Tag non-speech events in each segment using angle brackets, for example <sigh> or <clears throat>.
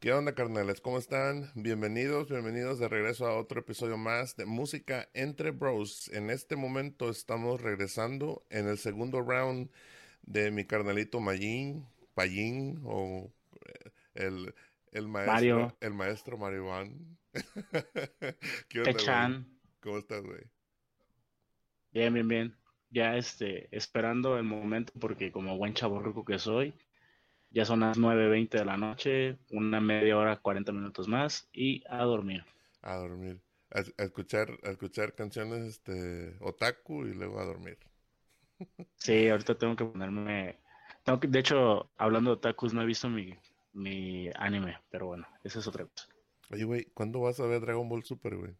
¿Qué onda, carnales? ¿Cómo están? Bienvenidos, bienvenidos de regreso a otro episodio más de Música entre Bros. En este momento estamos regresando en el segundo round de mi carnalito Mayín, Payín o eh, el, el maestro Mario. el maestro. <laughs> ¿Qué Pechan. güey? ¿Cómo estás, güey? Bien, bien, bien. Ya este, esperando el momento porque como buen chaborruco que soy, ya son las 9.20 de la noche, una media hora, 40 minutos más y a dormir. A dormir. A, a escuchar, a escuchar canciones este otaku y luego a dormir. <laughs> Sí, ahorita tengo que ponerme... Tengo que, de hecho, hablando de otakus, no he visto mi, mi anime, pero bueno, esa es otra cosa. Oye, güey, ¿cuándo vas a ver Dragon Ball Super, güey?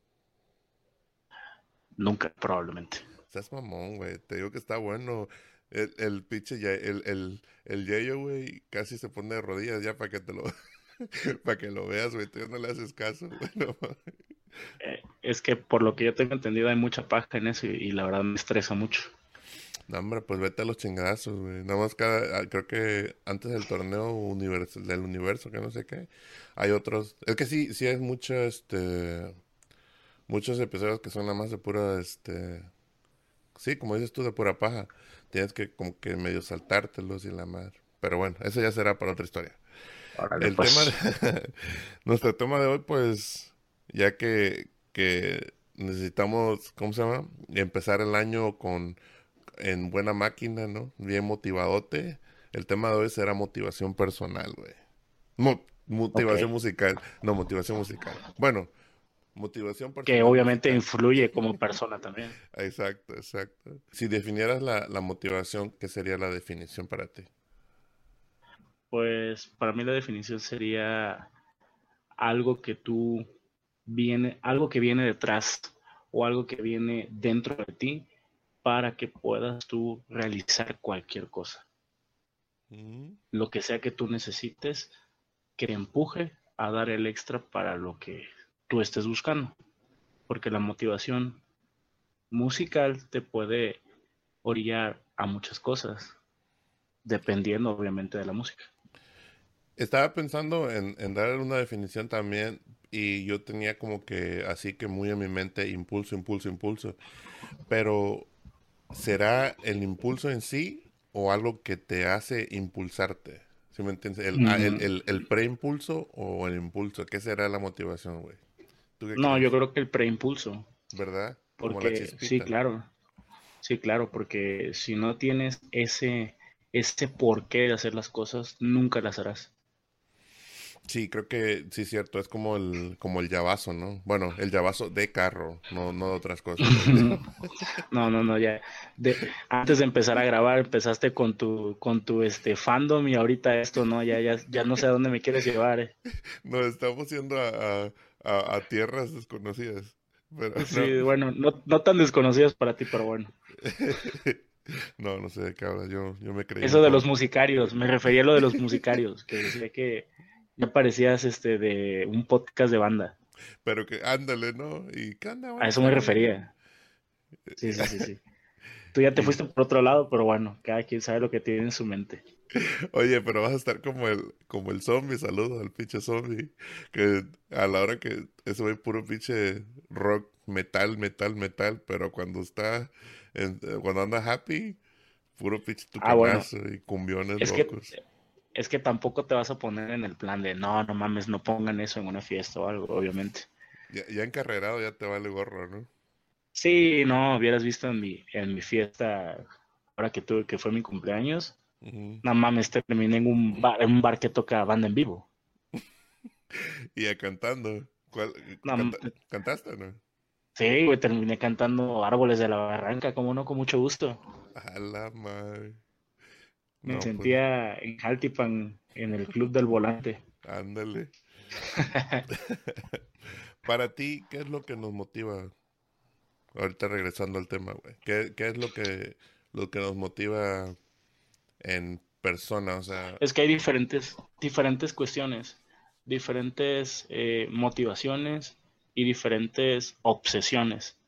Nunca, probablemente. Seas mamón, güey. Te digo que está bueno. El, el pinche, ya- el, el, el Yayo, güey, casi se pone de rodillas ya para que te lo, <laughs> para que lo veas, güey. Tú ya no le haces caso. <laughs> Eh, es que por lo que yo tengo entendido hay mucha paja en eso y, y la verdad me estresa mucho. No, hombre, pues vete a los chingadazos, güey. Nada más cada, ah, creo que antes del torneo universal, del universo, que no sé qué, hay otros. Es que sí, sí hay mucho, este, muchos episodios que son nada más de pura, este, sí, como dices tú, de pura paja. Tienes que como que medio saltártelos y la madre. Pero bueno, eso ya será para otra historia. Órale, El pues. tema de- <laughs> nuestro tema de hoy, pues, ya que, que necesitamos, ¿cómo se llama? Empezar el año con en buena máquina, ¿no? Bien motivadote. El tema de hoy será motivación personal, güey. Mo- motivación musical. No, motivación musical. Bueno, motivación personal. Que obviamente <laughs> influye como persona también. Exacto, exacto. Si definieras la, la motivación, ¿qué sería la definición para ti? Pues para mí la definición sería algo que tú viene, algo que viene detrás o algo que viene dentro de ti para que puedas tú realizar cualquier cosa. Mm, Lo que sea que tú necesites que te empuje a dar el extra para lo que tú estés buscando. Porque la motivación musical te puede orillar a muchas cosas, dependiendo obviamente de la música. Estaba pensando en, en dar una definición también y yo tenía como que así que muy en mi mente impulso, impulso, impulso. Pero ¿será el impulso en sí o algo que te hace impulsarte? ¿Sí me entiendes? ¿El, ah, el, el, el preimpulso o el impulso? ¿Qué será la motivación, güey? ¿Tú qué No, yo creo que el preimpulso, ¿Verdad? Como porque sí, claro, sí, claro, porque si no tienes ese, ese porqué de hacer las cosas, nunca las harás. Sí, creo que sí, cierto. Es como el, como el llavazo, ¿no? Bueno, el llavazo de carro, no, no de otras cosas. <laughs> No, no, no, ya. De, antes de empezar a grabar, empezaste con tu, con tu este fandom y ahorita esto, ¿no? Ya, ya, ya no sé a dónde me quieres llevar. eh. <laughs> Nos estamos yendo a, a, a- a tierras desconocidas. Pero Sí, no, <laughs> bueno, no, no tan desconocidos para ti, pero bueno. no, no sé de qué hablas. Yo, yo me creí Eso de los musicarios, me refería a lo de los musicarios, que decía que ya parecías este de un podcast de banda. Pero que ándale, ¿no? Y ¿qué onda, A eso me refería. Sí, sí, sí, sí. Tú ya te fuiste por otro lado, pero bueno, cada quien sabe lo que tiene en su mente. Oye, pero vas a estar como el, como el zombie, saludos al pinche zombie. Que a la hora que eso es puro pinche rock, metal, metal, metal. Pero cuando está, en- cuando anda happy, puro pinche Ah, bueno. tucanazo y cumbiones Es que locos. es que tampoco te vas a poner en el plan de, no, no mames, no pongan eso en una fiesta o algo, obviamente. Ya, ya encarrerado ya te vale gorro, ¿no? Sí, no, hubieras visto en mi, en mi fiesta, ahora que tuve, que fue mi cumpleaños, no mames, terminé en un bar, en un bar que toca banda en vivo. <laughs> y ya cantando. ¿Cantaste o no? Sí, güey, terminé cantando Árboles de la Barranca, como no, con mucho gusto. A la madre. Me pues sentía en Haltipan, en el club del volante. Ándale. <laughs> <laughs> Para ti, ¿qué es lo que nos motiva? Ahorita regresando al tema, güey. ¿Qué, es lo que, lo que nos motiva en persona? O sea... Es que hay diferentes, diferentes cuestiones, diferentes eh, motivaciones y diferentes obsesiones.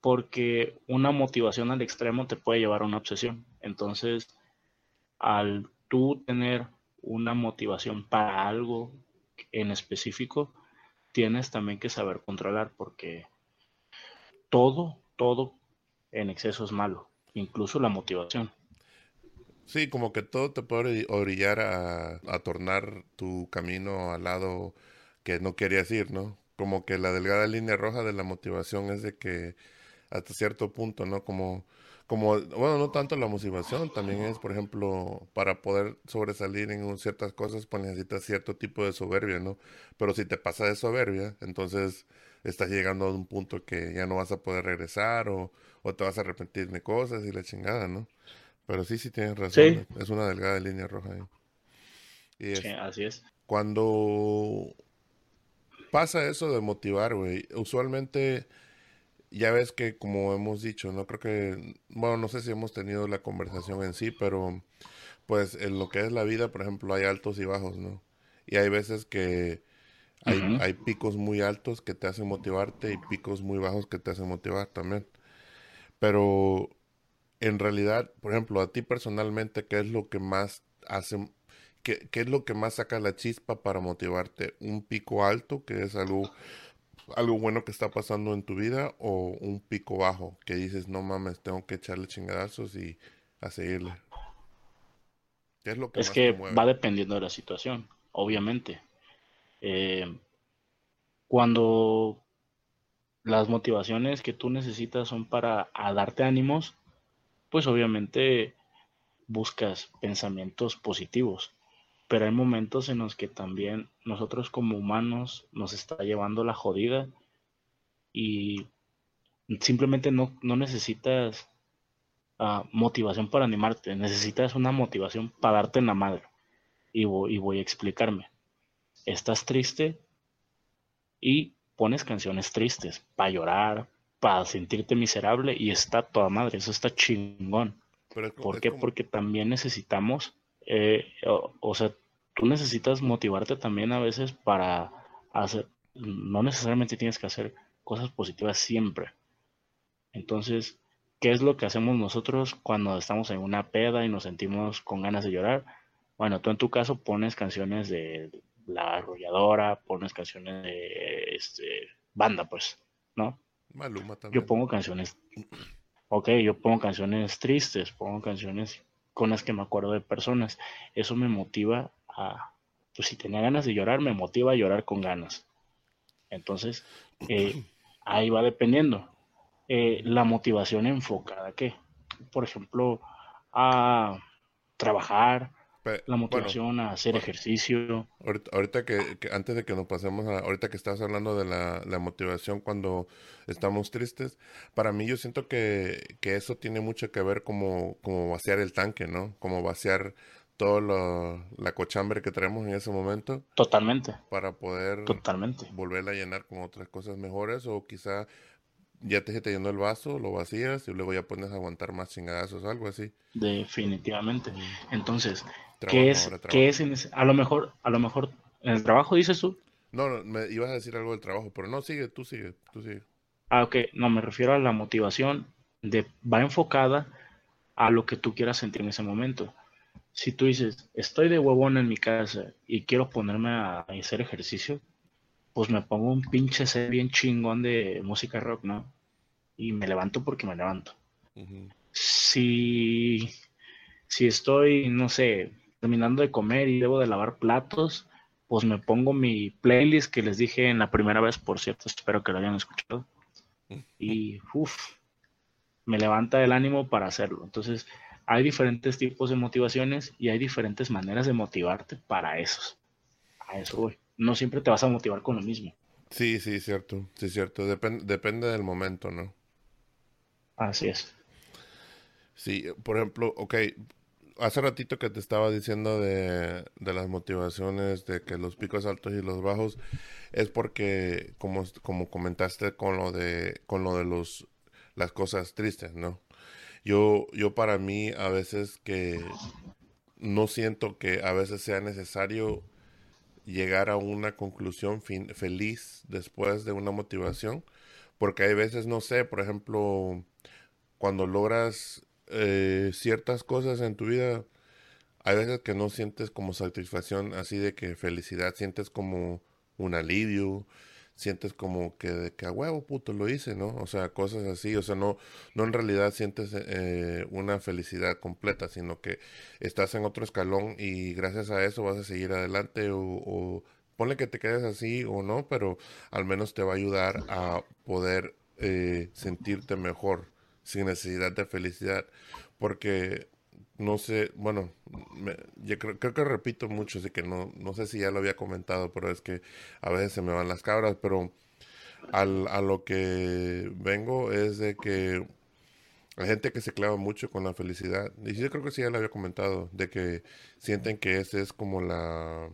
Porque una motivación al extremo te puede llevar a una obsesión. Entonces, al tú tener una motivación para algo en específico, tienes también que saber controlar porque todo, todo en exceso es malo, incluso la motivación. Sí, como que todo te puede orillar a, a tornar tu camino al lado que no querías ir, ¿no? Como que la delgada línea roja de la motivación es de que hasta cierto punto, ¿no? Como como, bueno, no tanto la motivación, también es, por ejemplo, para poder sobresalir en ciertas cosas, pues necesitas cierto tipo de soberbia, ¿no? Pero si te pasa de soberbia, entonces estás llegando a un punto que ya no vas a poder regresar o, te vas a arrepentir de cosas y la chingada, ¿no? Pero sí, sí tienes razón, es una delgada línea roja ahí. Y sí, así es. Cuando pasa eso de motivar, güey, usualmente ya ves que como hemos dicho, no creo que, bueno, no sé si hemos tenido la conversación en sí, pero pues en lo que es la vida, por ejemplo, hay altos y bajos, ¿no? Y hay veces que hay, hay picos muy altos que te hacen motivarte y picos muy bajos que te hacen motivar también. Pero en realidad, por ejemplo, a ti personalmente, ¿qué es lo que más hace, qué, qué es lo que más saca la chispa para motivarte? ¿Un pico alto, que es algo algo bueno que está pasando en tu vida o un pico bajo que dices, no mames, tengo que echarle chingadazos y a seguirle? es lo que, es que va dependiendo de la situación, obviamente. Eh, cuando las motivaciones que tú necesitas son para darte ánimos, pues obviamente buscas pensamientos positivos pero hay momentos en los que también nosotros como humanos nos está llevando la jodida y simplemente no, necesitas ah, motivación para animarte, necesitas una motivación para darte en la madre. Y voy, y voy a explicarme. Estás triste y pones canciones tristes para llorar, para sentirte miserable y está toda madre, eso está chingón. ¿Por qué? Porque también necesitamos eh, o, sea, tú necesitas motivarte también a veces para hacer, no necesariamente tienes que hacer cosas positivas siempre. Entonces, ¿qué es lo que hacemos nosotros cuando estamos en una peda y nos sentimos con ganas de llorar? Bueno, tú en tu caso pones canciones de La Arrolladora, pones canciones de este, banda, pues, ¿no? Maluma también. Yo pongo canciones, ok, yo pongo canciones tristes, pongo canciones con las que me acuerdo de personas. Eso me motiva a, pues si tenía ganas de llorar, me motiva a llorar con ganas. Entonces, eh, <clears throat> ahí va dependiendo. Eh, la motivación enfocada, ¿qué? Por ejemplo, a trabajar, la motivación a hacer ejercicio. Ahorita, que, antes de que nos pasemos a, ahorita que estás hablando de la, motivación cuando estamos tristes, para mí yo siento que, eso tiene mucho que ver como, como vaciar el tanque, ¿no? Como vaciar todo la cochambre que tenemos en ese momento. Totalmente. Para poder Totalmente. volverla a llenar con otras cosas mejores o quizá ya te, te llenó el vaso, lo vacías y luego ya pones a aguantar más chingadazos, algo así. Definitivamente. Entonces, ¿qué es, ¿qué es a lo mejor, a lo mejor, en el trabajo dices tú? No, no, me ibas a decir algo del trabajo, pero no, sigue, tú sigue, tú sigue. Ah, ok, no, me refiero a la motivación de, va enfocada a lo que tú quieras sentir en ese momento. Si tú dices, estoy de huevón en mi casa y quiero ponerme a hacer ejercicio, pues me pongo un pinche set bien chingón de música rock, ¿no? Y me levanto porque me levanto. Si, si estoy, no sé, terminando de comer y debo de lavar platos, pues me pongo mi playlist que les dije en la primera vez, por cierto, espero que lo hayan escuchado. Y uff, me levanta el ánimo para hacerlo. Entonces, hay diferentes tipos de motivaciones y hay diferentes maneras de motivarte para esos. A eso voy. No siempre te vas a motivar con lo mismo. Sí, sí, cierto. Sí, cierto. depende del momento, ¿no? Así es. Sí, por ejemplo, ok, hace ratito que te estaba diciendo de, de, las motivaciones, de que los picos altos y los bajos, es porque, como, como comentaste con lo de, con lo de los, las cosas tristes, ¿no? Yo, yo para mí a veces que no siento que a veces sea necesario llegar a una conclusión feliz después de una motivación, porque hay veces, no sé, por ejemplo, cuando logras eh, ciertas cosas en tu vida, hay veces que no sientes como satisfacción así de que felicidad, sientes como un alivio, sientes como que de que a huevo puto lo hice, ¿no? O sea, cosas así, o sea, no, no en realidad sientes eh, una felicidad completa, sino que estás en otro escalón y gracias a eso vas a seguir adelante o, o ponle que te quedes así o no, pero al menos te va a ayudar a poder eh, sentirte mejor sin necesidad de felicidad, porque no sé, bueno, yo creo, que repito mucho, así que no, no sé si ya lo había comentado, pero es que a veces se me van las cabras, pero al, a lo que vengo es de que hay gente que se clava mucho con la felicidad, y yo creo que sí ya lo había comentado, de que sienten que ese es como la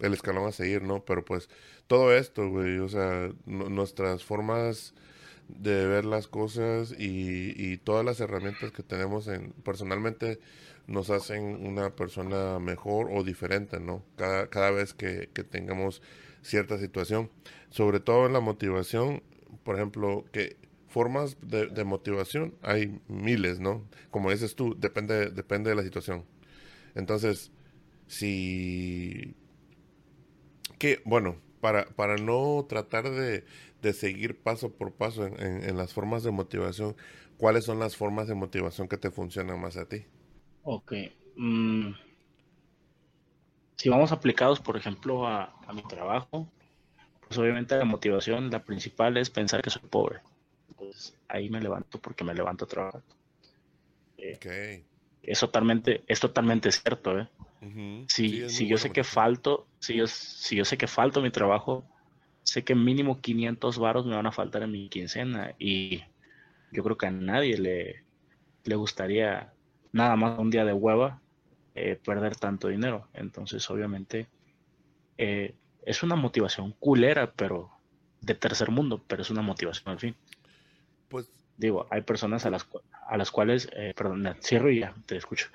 el escalón a seguir, ¿no? Pero pues todo esto, güey, o sea, nuestras formas de ver las cosas y, todas las herramientas que tenemos en, personalmente nos hacen una persona mejor o diferente, ¿no? Cada, cada vez que, tengamos cierta situación. Sobre todo en la motivación, por ejemplo, que formas de, motivación hay miles, ¿no? Como dices tú, depende, depende de la situación. Entonces, si... Que, bueno, para, para no tratar de, de seguir paso por paso en, las formas de motivación, ¿cuáles son las formas de motivación que te funcionan más a ti? Ok. Mm, si vamos aplicados, por ejemplo, a, mi trabajo, pues obviamente la motivación, la principal es pensar que soy pobre. Entonces ahí me levanto porque me levanto a trabajar. Eh, es totalmente, es totalmente cierto, ¿eh? si, si yo sé que falto, si yo, si yo sé que falto mi trabajo, sé que mínimo 500 varos me van a faltar en mi quincena y yo creo que a nadie le, le gustaría nada más un día de hueva eh, perder tanto dinero. Entonces, obviamente, eh, es una motivación culera, pero de tercer mundo, pero es una motivación al fin. Pues digo, hay personas a las, a las cuales, eh, perdón, cierro y ya te escucho.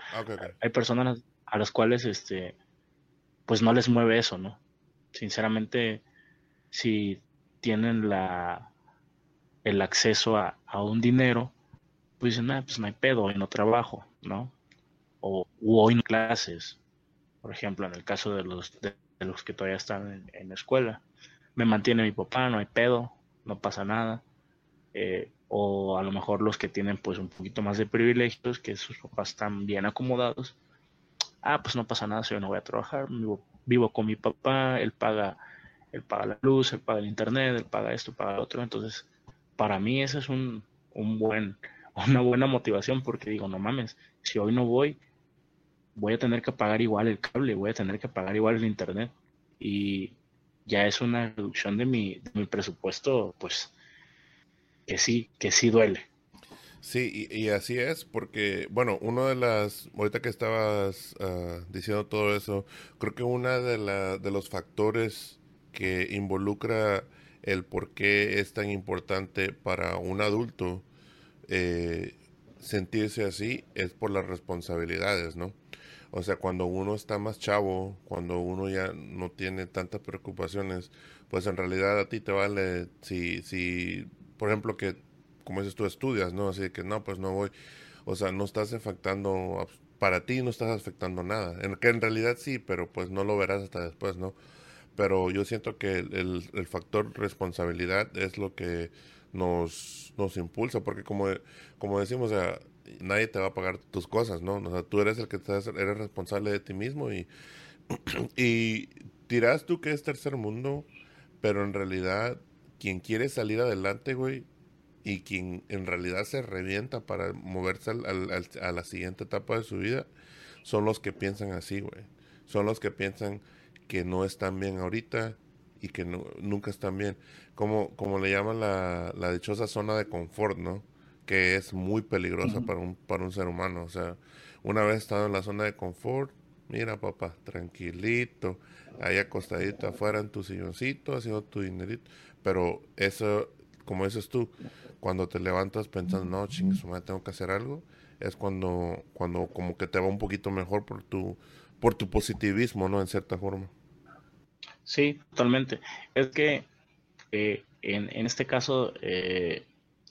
Hay personas a las cuales, este, pues no les mueve eso, ¿no? Sinceramente, si tienen la, el acceso a, un dinero, pues dicen, ah, pues no hay pedo, hoy no trabajo, ¿no? O hoy no clases, por ejemplo, en el caso de los, de, los que todavía están en, la escuela. Me mantiene mi papá, no hay pedo, no pasa nada. Eh, o a lo mejor los que tienen pues un poquito más de privilegios, que sus papás están bien acomodados. Ah, pues no pasa nada si yo no voy a trabajar, vivo con mi papá, él paga él paga la luz, él paga el internet, él paga esto, paga otro. Entonces, para mí esa es un, un buen, <laughs> una buena motivación porque digo, no mames, si hoy no voy, voy a tener que pagar igual el cable, voy a tener que pagar igual el internet. Y ya es una reducción de mi, de mi presupuesto, pues, que sí, que sí duele. Sí, y, así es, porque, bueno, uno de las, ahorita que estabas ah, diciendo todo eso, creo que una de, la, de los factores que involucra el por qué es tan importante para un adulto eh, sentirse así es por las responsabilidades, ¿no? O sea, cuando uno está más chavo, cuando uno ya no tiene tantas preocupaciones, pues en realidad a ti te vale si, si por ejemplo, que, como dices tú, estudias, ¿no? Así que no, pues no voy. O sea, no estás afectando, para ti no estás afectando nada. En, que en realidad sí, pero pues no lo verás hasta después, ¿no? Pero yo siento que el, el, factor responsabilidad es lo que nos, nos impulsa, porque como, como decimos, nadie te va a pagar tus cosas, ¿no? O sea, tú eres el que estás, eres responsable de ti mismo y, <clears throat> y dirás tú que es tercer mundo, pero en realidad quien quiere salir adelante, güey, y quien en realidad se revienta para moverse a la siguiente etapa de su vida, son los que piensan así, güey. Son los que piensan que no están bien ahorita y que no, nunca están bien. Como, como le llaman la, la dichosa zona de confort, ¿no? Que es muy peligrosa para, un, para un ser humano. O sea, una vez estado en la zona de confort, mira papá, tranquilito, ahí acostadito afuera en tu silloncito, haciendo tu dinerito. Pero eso, como dices tú, cuando te levantas pensando, no, chingue tengo que hacer algo, es cuando, cuando como que te va un poquito mejor por tu, por tu positivismo, ¿no? En cierta forma. Sí, totalmente. Es que eh, en, en, este caso eh,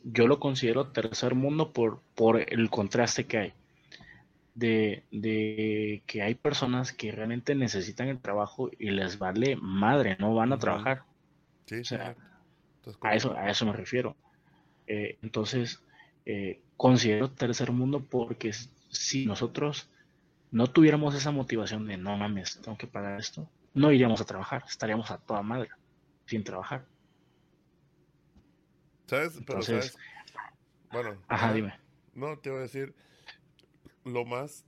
yo lo considero tercer mundo por, por el contraste que hay. De, de, que hay personas que realmente necesitan el trabajo y les vale madre, no van a trabajar. Sí, o sea, a, eso, a eso me refiero. Eh, entonces, eh, considero tercer mundo porque si nosotros no tuviéramos esa motivación de no mames, tengo que pagar esto, no iríamos a trabajar, estaríamos a toda madre, sin trabajar. ¿Sabes? Pero ¿sabes? Bueno. Ajá, dime. No, te voy a decir lo más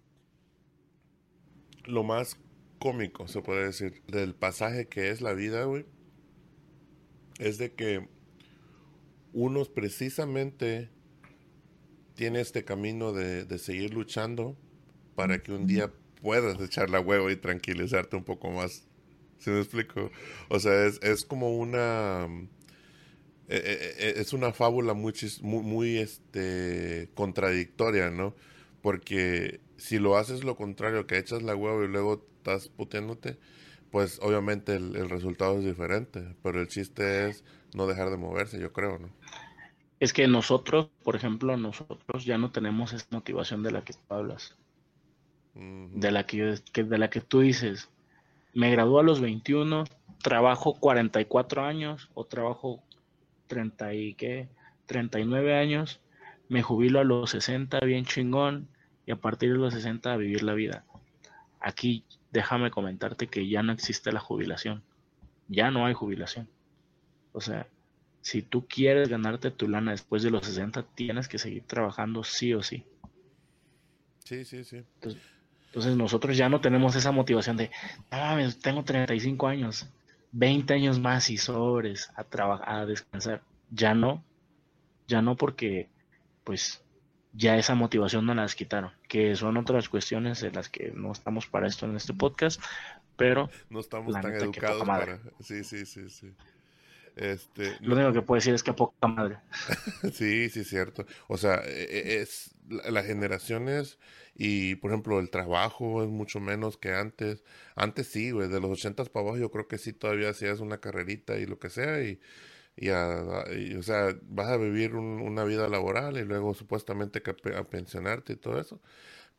lo más cómico, se puede decir, del pasaje que es la vida, güey, es de que unos precisamente tiene este camino de, seguir luchando para que un día puedas echar la huevo y tranquilizarte un poco más. ¿Sí me explico? O sea, es, es como una... Eh, eh, eh, es una fábula muy, muy, muy, este, contradictoria, ¿no? Porque si lo haces lo contrario, que echas la huevo y luego estás puteándote, pues obviamente el, el resultado es diferente. Pero el chiste es no dejar de moverse, yo creo, ¿no? Es que nosotros, por ejemplo, nosotros ya no tenemos esa motivación de la que tú hablas. De la que, de la que tú dices, me gradué a los 21, trabajo 44 años o trabajo 30 y qué, 39 años, me jubilo a los 60 bien chingón y a partir de los 60 a vivir la vida. Aquí déjame comentarte que ya no existe la jubilación. Ya no hay jubilación. O sea, si tú quieres ganarte tu lana después de los 60, tienes que seguir trabajando sí o sí. Sí, sí, sí. Entonces, nosotros ya no tenemos esa motivación de, ah, tengo 35 años, 20 años más y sobres a trabajar, a descansar. Ya no, ya no porque pues ya esa motivación no las quitaron, que son otras cuestiones en las que no estamos para esto en este podcast, pero no estamos tan educados para... Sí, sí, sí, sí. Este, Lo único que puedo decir es que poca madre. <laughs> sí, sí, cierto. O sea, e, e, es las generaciones y, por ejemplo, el trabajo es mucho menos que antes. Antes sí, güey, de los ochentas para abajo yo creo que sí todavía hacías una carrerita y lo que sea y, y, o sea, vas a vivir una vida laboral y luego supuestamente que a pensionarte y todo eso.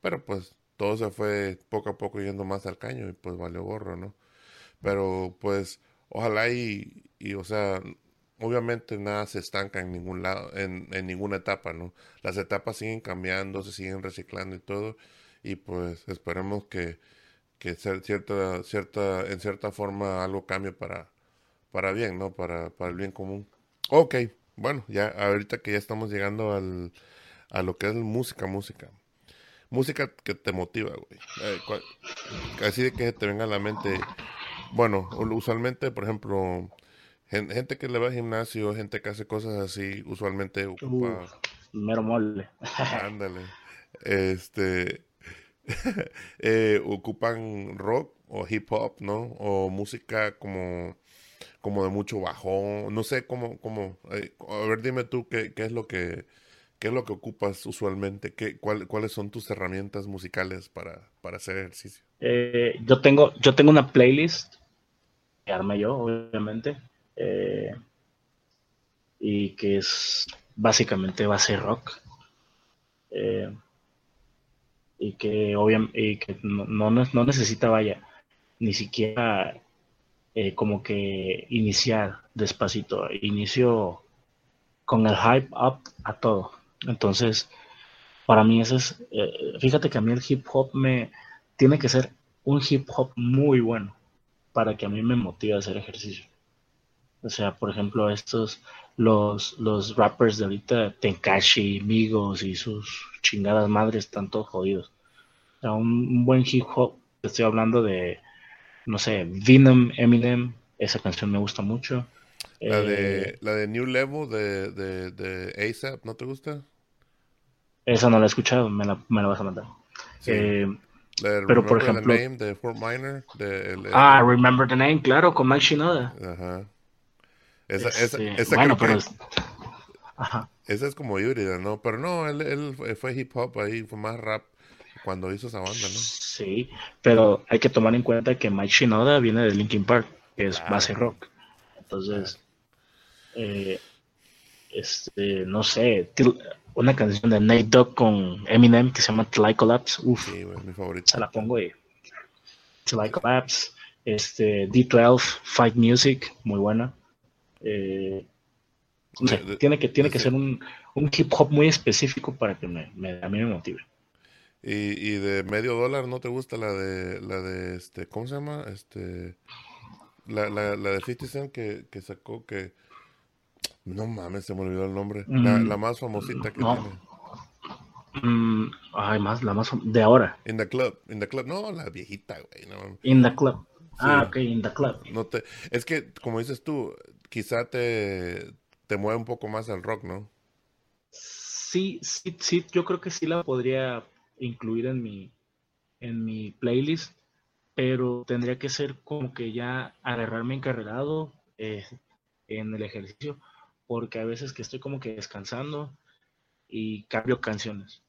Pero pues todo se fue poco a poco yendo más al caño y pues valió gorro, ¿no? Pero pues ojalá y, y, o sea, obviamente nada se estanca en ningún lado, en, en ninguna etapa, ¿no? Las etapas siguen cambiando, se siguen reciclando y todo, y pues esperemos que, que cierta, cierta, en cierta forma algo cambie para, para bien, ¿no? Para, para el bien común. Ok, bueno, ya ahorita que ya estamos llegando al, a lo que es música, música. Música que te motiva, güey. Eh, así de que te venga a la mente bueno, usualmente, por ejemplo, gente que le va al gimnasio, gente que hace cosas así, usualmente ocupa... mero mole. <laughs> Ándale. Este... <laughs> Eh, ocupan rock o hip hop, ¿no? O música como, como de mucho bajón. No sé cómo, cómo. Eh, a ver, dime tú qué, qué es lo que qué es lo que ocupas usualmente, ¿Qué, cuáles son tus herramientas musicales para, para hacer ejercicio. Eh, yo tengo, yo tengo una playlist armé yo, obviamente, eh, y que es básicamente base rock. Eh, y que obviamente que no, no, necesita, vaya, ni siquiera eh, como que iniciar despacito. Inicio con el hype up a todo. Entonces, Para mí eso es, fíjate que a mí el hip hop me tiene que ser un hip hop muy bueno para que a mí me motive a hacer ejercicio. O sea, por ejemplo, estos, los, los rappers de ahorita, Tenkashi, Migos y sus chingadas madres están todos jodidos. O sea, un, buen hip hop, estoy hablando de, no sé, Venom, Eminem, esa canción me gusta mucho. La, de, eh, la de New Level de, de, de ASAP, ¿no te gusta? Esa no la he escuchado, me la, me la vas a mandar. Eh, pero por ejemplo. The name de Fort Minor. De, ah, Remember the Name, claro, con Mike Shinoda. Ajá. Esa, este, esa bueno, pero. Ajá. Esa es como híbrida, ¿no? Pero no, él, él fue hip hop ahí, fue más rap cuando hizo esa banda, ¿no? Sí, pero hay que tomar en cuenta que Mike Shinoda viene de Linkin Park, que es base rock. Entonces, eh, este, no sé, una canción de Nate Dogg con Eminem que se llama Till Collapse. Uf, sí, mi favorita. Se la pongo ahí. Till Collapse. Este, D12, Fight Music, muy buena. Eh, tiene que, tiene que ser un, un, hip hop muy específico para que me, a mí me motive. ¿Y, ¿Y, de medio dólar no te gusta la de, la de, este, ¿cómo se llama? Este, la, la, la de 50 Cent que, que sacó que no mames, se me olvidó el nombre. La, mm, más famosita que tiene. Mm, ay, más, la más de ahora. In the Club. In the Club. No, la viejita, güey. No. In the Club. Ah, ok, In the Club. No te, es que, como dices tú, quizá te, te mueve un poco más al rock, ¿no? Sí, sí, sí. Yo creo que sí la podría incluir en mi, en mi playlist. Pero tendría que ser como que ya agarrarme encarregado eh, en el ejercicio porque a veces que estoy como que descansando y cambio canciones.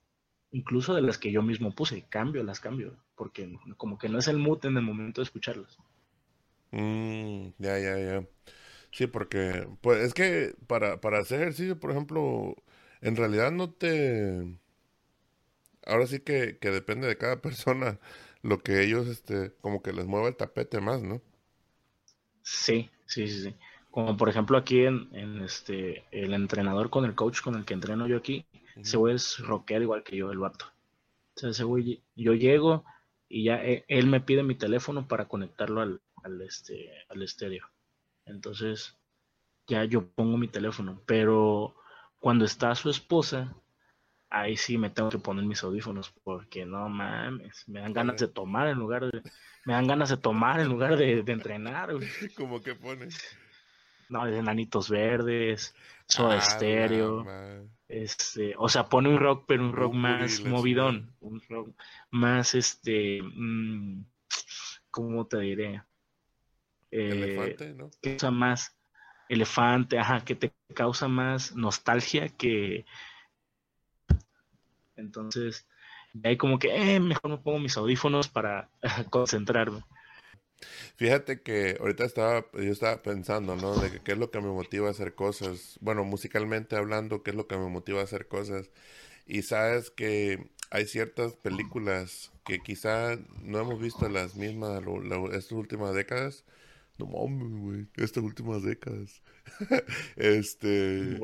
Incluso de las que yo mismo puse, cambio, las cambio, porque como que no es el mood en el momento de escucharlas. Mm, ya, ya, ya. Sí, porque, pues es que para, para hacer ejercicio, por ejemplo, en realidad no te... Ahora sí que, que depende de cada <laughs> persona lo que ellos, este, como que les mueva el tapete más, ¿no? Sí, sí, sí, sí. Como por ejemplo aquí en, este, el entrenador con el coach con el que entreno yo aquí, ese güey es rockero igual que yo, el vato. Entonces ese güey, yo llego y ya e, él me pide mi teléfono para conectarlo al, al, este, al estéreo. Entonces ya yo pongo mi teléfono, pero cuando está su esposa, ahí sí me tengo que poner mis audífonos porque no mames, me dan ganas de tomar en lugar de, me dan ganas de tomar en lugar de, de entrenar. <laughs> ¿Cómo que pones? No, de Enanitos Verdes, Soda ah, Stereo. Este, o sea, pone un rock, pero un rock más movidón, un rock más este, mm, ¿cómo te diré? Eh, elefante, ¿no? Que usa más elefante, ajá, que te causa más nostalgia que entonces, ahí como que, eh, mejor me pongo mis audífonos para <laughs> concentrarme. Fíjate que ahorita estaba, yo estaba pensando, ¿no? De que qué es lo que me motiva a hacer cosas. Bueno, musicalmente hablando, qué es lo que me motiva a hacer cosas. Y sabes que hay ciertas películas que quizá no hemos visto las mismas estas últimas décadas. No mames, güey, estas últimas décadas. <laughs> este.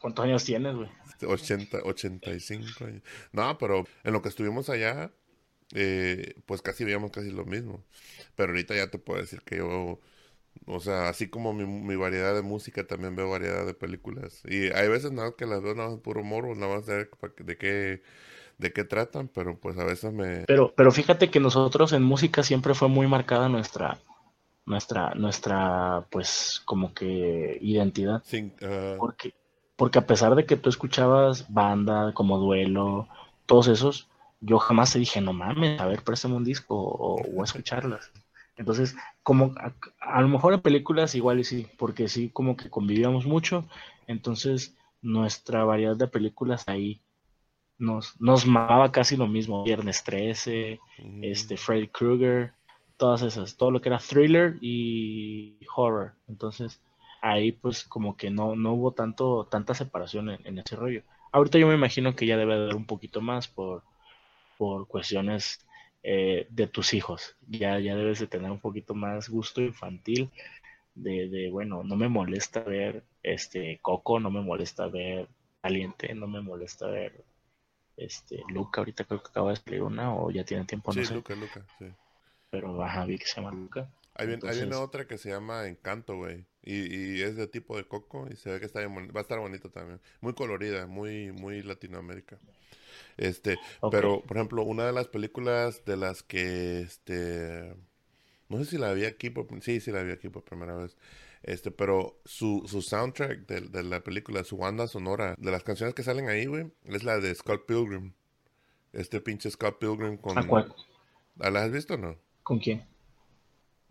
¿Cuántos años tienes, güey? 80, 85 años. No, pero en lo que estuvimos allá, eh, pues casi veíamos casi lo mismo. Pero ahorita ya te puedo decir que yo, o sea, así como mi, variedad de música, también veo variedad de películas. Y hay veces nada que las veo nada más puro morro, nada más de, de qué de qué tratan, pero pues a veces me... Pero, pero fíjate que nosotros en música siempre fue muy marcada nuestra, nuestra, nuestra, pues, como que identidad. porque, porque a pesar de que tú escuchabas banda como duelo, todos esos, yo jamás te dije, no mames, a ver, préstame un disco o, escucharlas. Entonces, como a, lo mejor en películas igual y sí, porque sí como que convivíamos mucho, entonces nuestra variedad de películas ahí nos, nos mamaba casi lo mismo. Viernes 13, este, Freddy Krueger, todas esas, todo lo que era thriller y horror. Entonces, ahí pues como que no, no hubo tanto, tanta separación en, en ese rollo. Ahorita yo me imagino que ya debe haber un poquito más por por cuestiones eh, de tus hijos. Ya, ya debes de tener un poquito más gusto infantil de, de, bueno, no me molesta ver este Coco, no me molesta ver Caliente, no me molesta ver este, Luca, ahorita creo que acaba de salir una o ya tiene tiempo, no Sí, sé. Luca, Luca, sí. Pero ajá, vi que se llama Luca. Hay, bien- hay una Entonces- otra que se llama Encanto, güey. Y, y es de tipo de coco y se ve que está bien va a estar bonito también. Muy colorida, muy, muy Latinoamérica. Este, pero, por ejemplo, una de las películas de las que, este, no sé si la vi aquí por, sí, sí la vi aquí por primera vez. Este, pero su, su soundtrack de, de la película, su banda sonora, de las canciones que salen ahí, güey, es la de Scott Pilgrim. Este pinche Scott Pilgrim con... ¿A cuál? ¿Ah, ¿La has visto o no? ¿Con quién?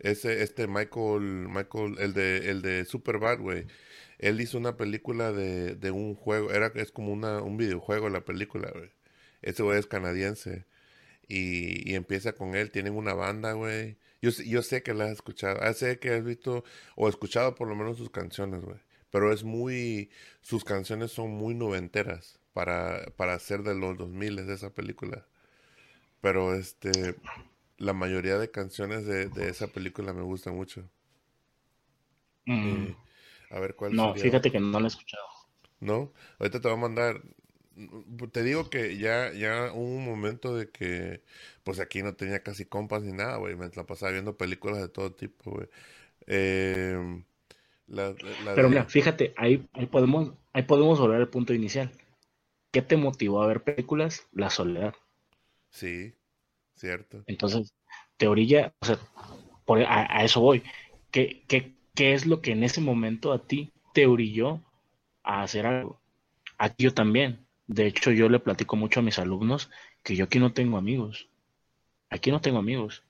Ese, este Michael, Michael, el de, el de Superbad, güey. Él hizo una película de, de un juego, era, es como una, un videojuego la película, güey. Ese güey es canadiense. Y, y empieza con él, tienen una banda, güey. Yo, yo sé que la has escuchado, ah, sé que has visto o escuchado por lo menos sus canciones, güey. Pero es muy, sus canciones son muy noventeras para, para ser de los 2000 de esa película. Pero este, la mayoría de canciones de, de esa película me gustan mucho. Mm, Eh, a ver cuál no, sería fíjate que no la he escuchado. ¿No? Ahorita te voy a mandar. Te digo que ya, ya hubo un momento de que, pues aquí no tenía casi compas ni nada, güey. Me la pasaba viendo películas de todo tipo, güey. Eh, la, la Pero de- mira, fíjate, ahí, ahí podemos, ahí podemos volver al punto inicial. ¿Qué te motivó a ver películas? La soledad. Sí, cierto. Entonces, te orilla, o sea, por, a, eso voy. ¿Qué, qué, qué es lo que en ese momento a ti te orilló a hacer algo? Aquí yo también. De hecho, yo le platico mucho a mis alumnos que yo aquí no tengo amigos. Aquí no tengo amigos.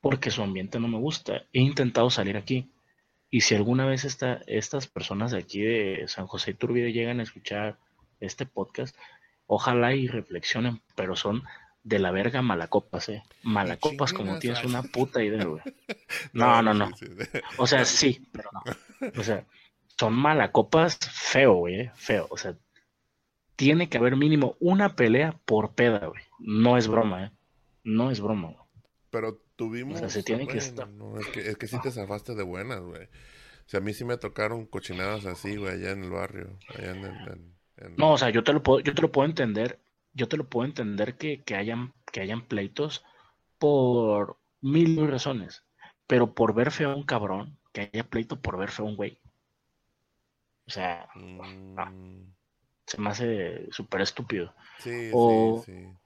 Porque su ambiente no me gusta. He intentado salir aquí. Y si alguna vez esta, estas personas de aquí de San José Iturbide llegan a escuchar este podcast, ojalá y reflexionen, pero son de la verga malacopas, ¿eh? Malacopas como tienes una puta idea, güey. <laughs> No, no, no. O sea, sí, pero no. O sea, son malacopas feo, güey, ¿eh? feo. O sea, tiene que haber mínimo una pelea por peda, güey. No es broma, ¿eh? No es broma, güey. Pero tuvimos. O sea, se tiene que estar- no, es que, es que sí te zafaste de buenas, güey. O sea, a mí sí me tocaron cochinadas así, güey, allá en el barrio. Allá en, en- en- en- No, o sea, yo te lo puedo, yo te lo puedo entender, yo te lo puedo entender que, que hayan, que hayan pleitos por mil un razones, pero por ver feo a un cabrón, que haya pleito por ver feo a un güey. O sea, Mm, se me hace súper estúpido. sí, o- sí, sí.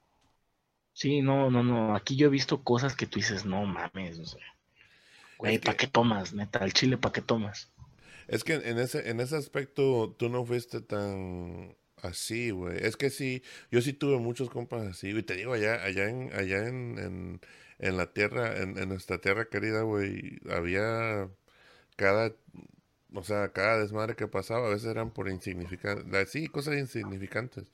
Sí, no, no, no. Aquí yo he visto cosas que tú dices, no mames, o sea, güey, Es que- ¿para qué tomas, neta? Al chile, ¿para qué tomas? Es que en ese, en ese aspecto tú no fuiste tan así, güey. Es que sí, yo sí tuve muchos compas así, y te digo, allá, allá en, allá en, en, la tierra, en, en nuestra tierra querida, güey, había cada, o sea, cada desmadre que pasaba, a veces eran por insignificantes, sí, cosas insignificantes.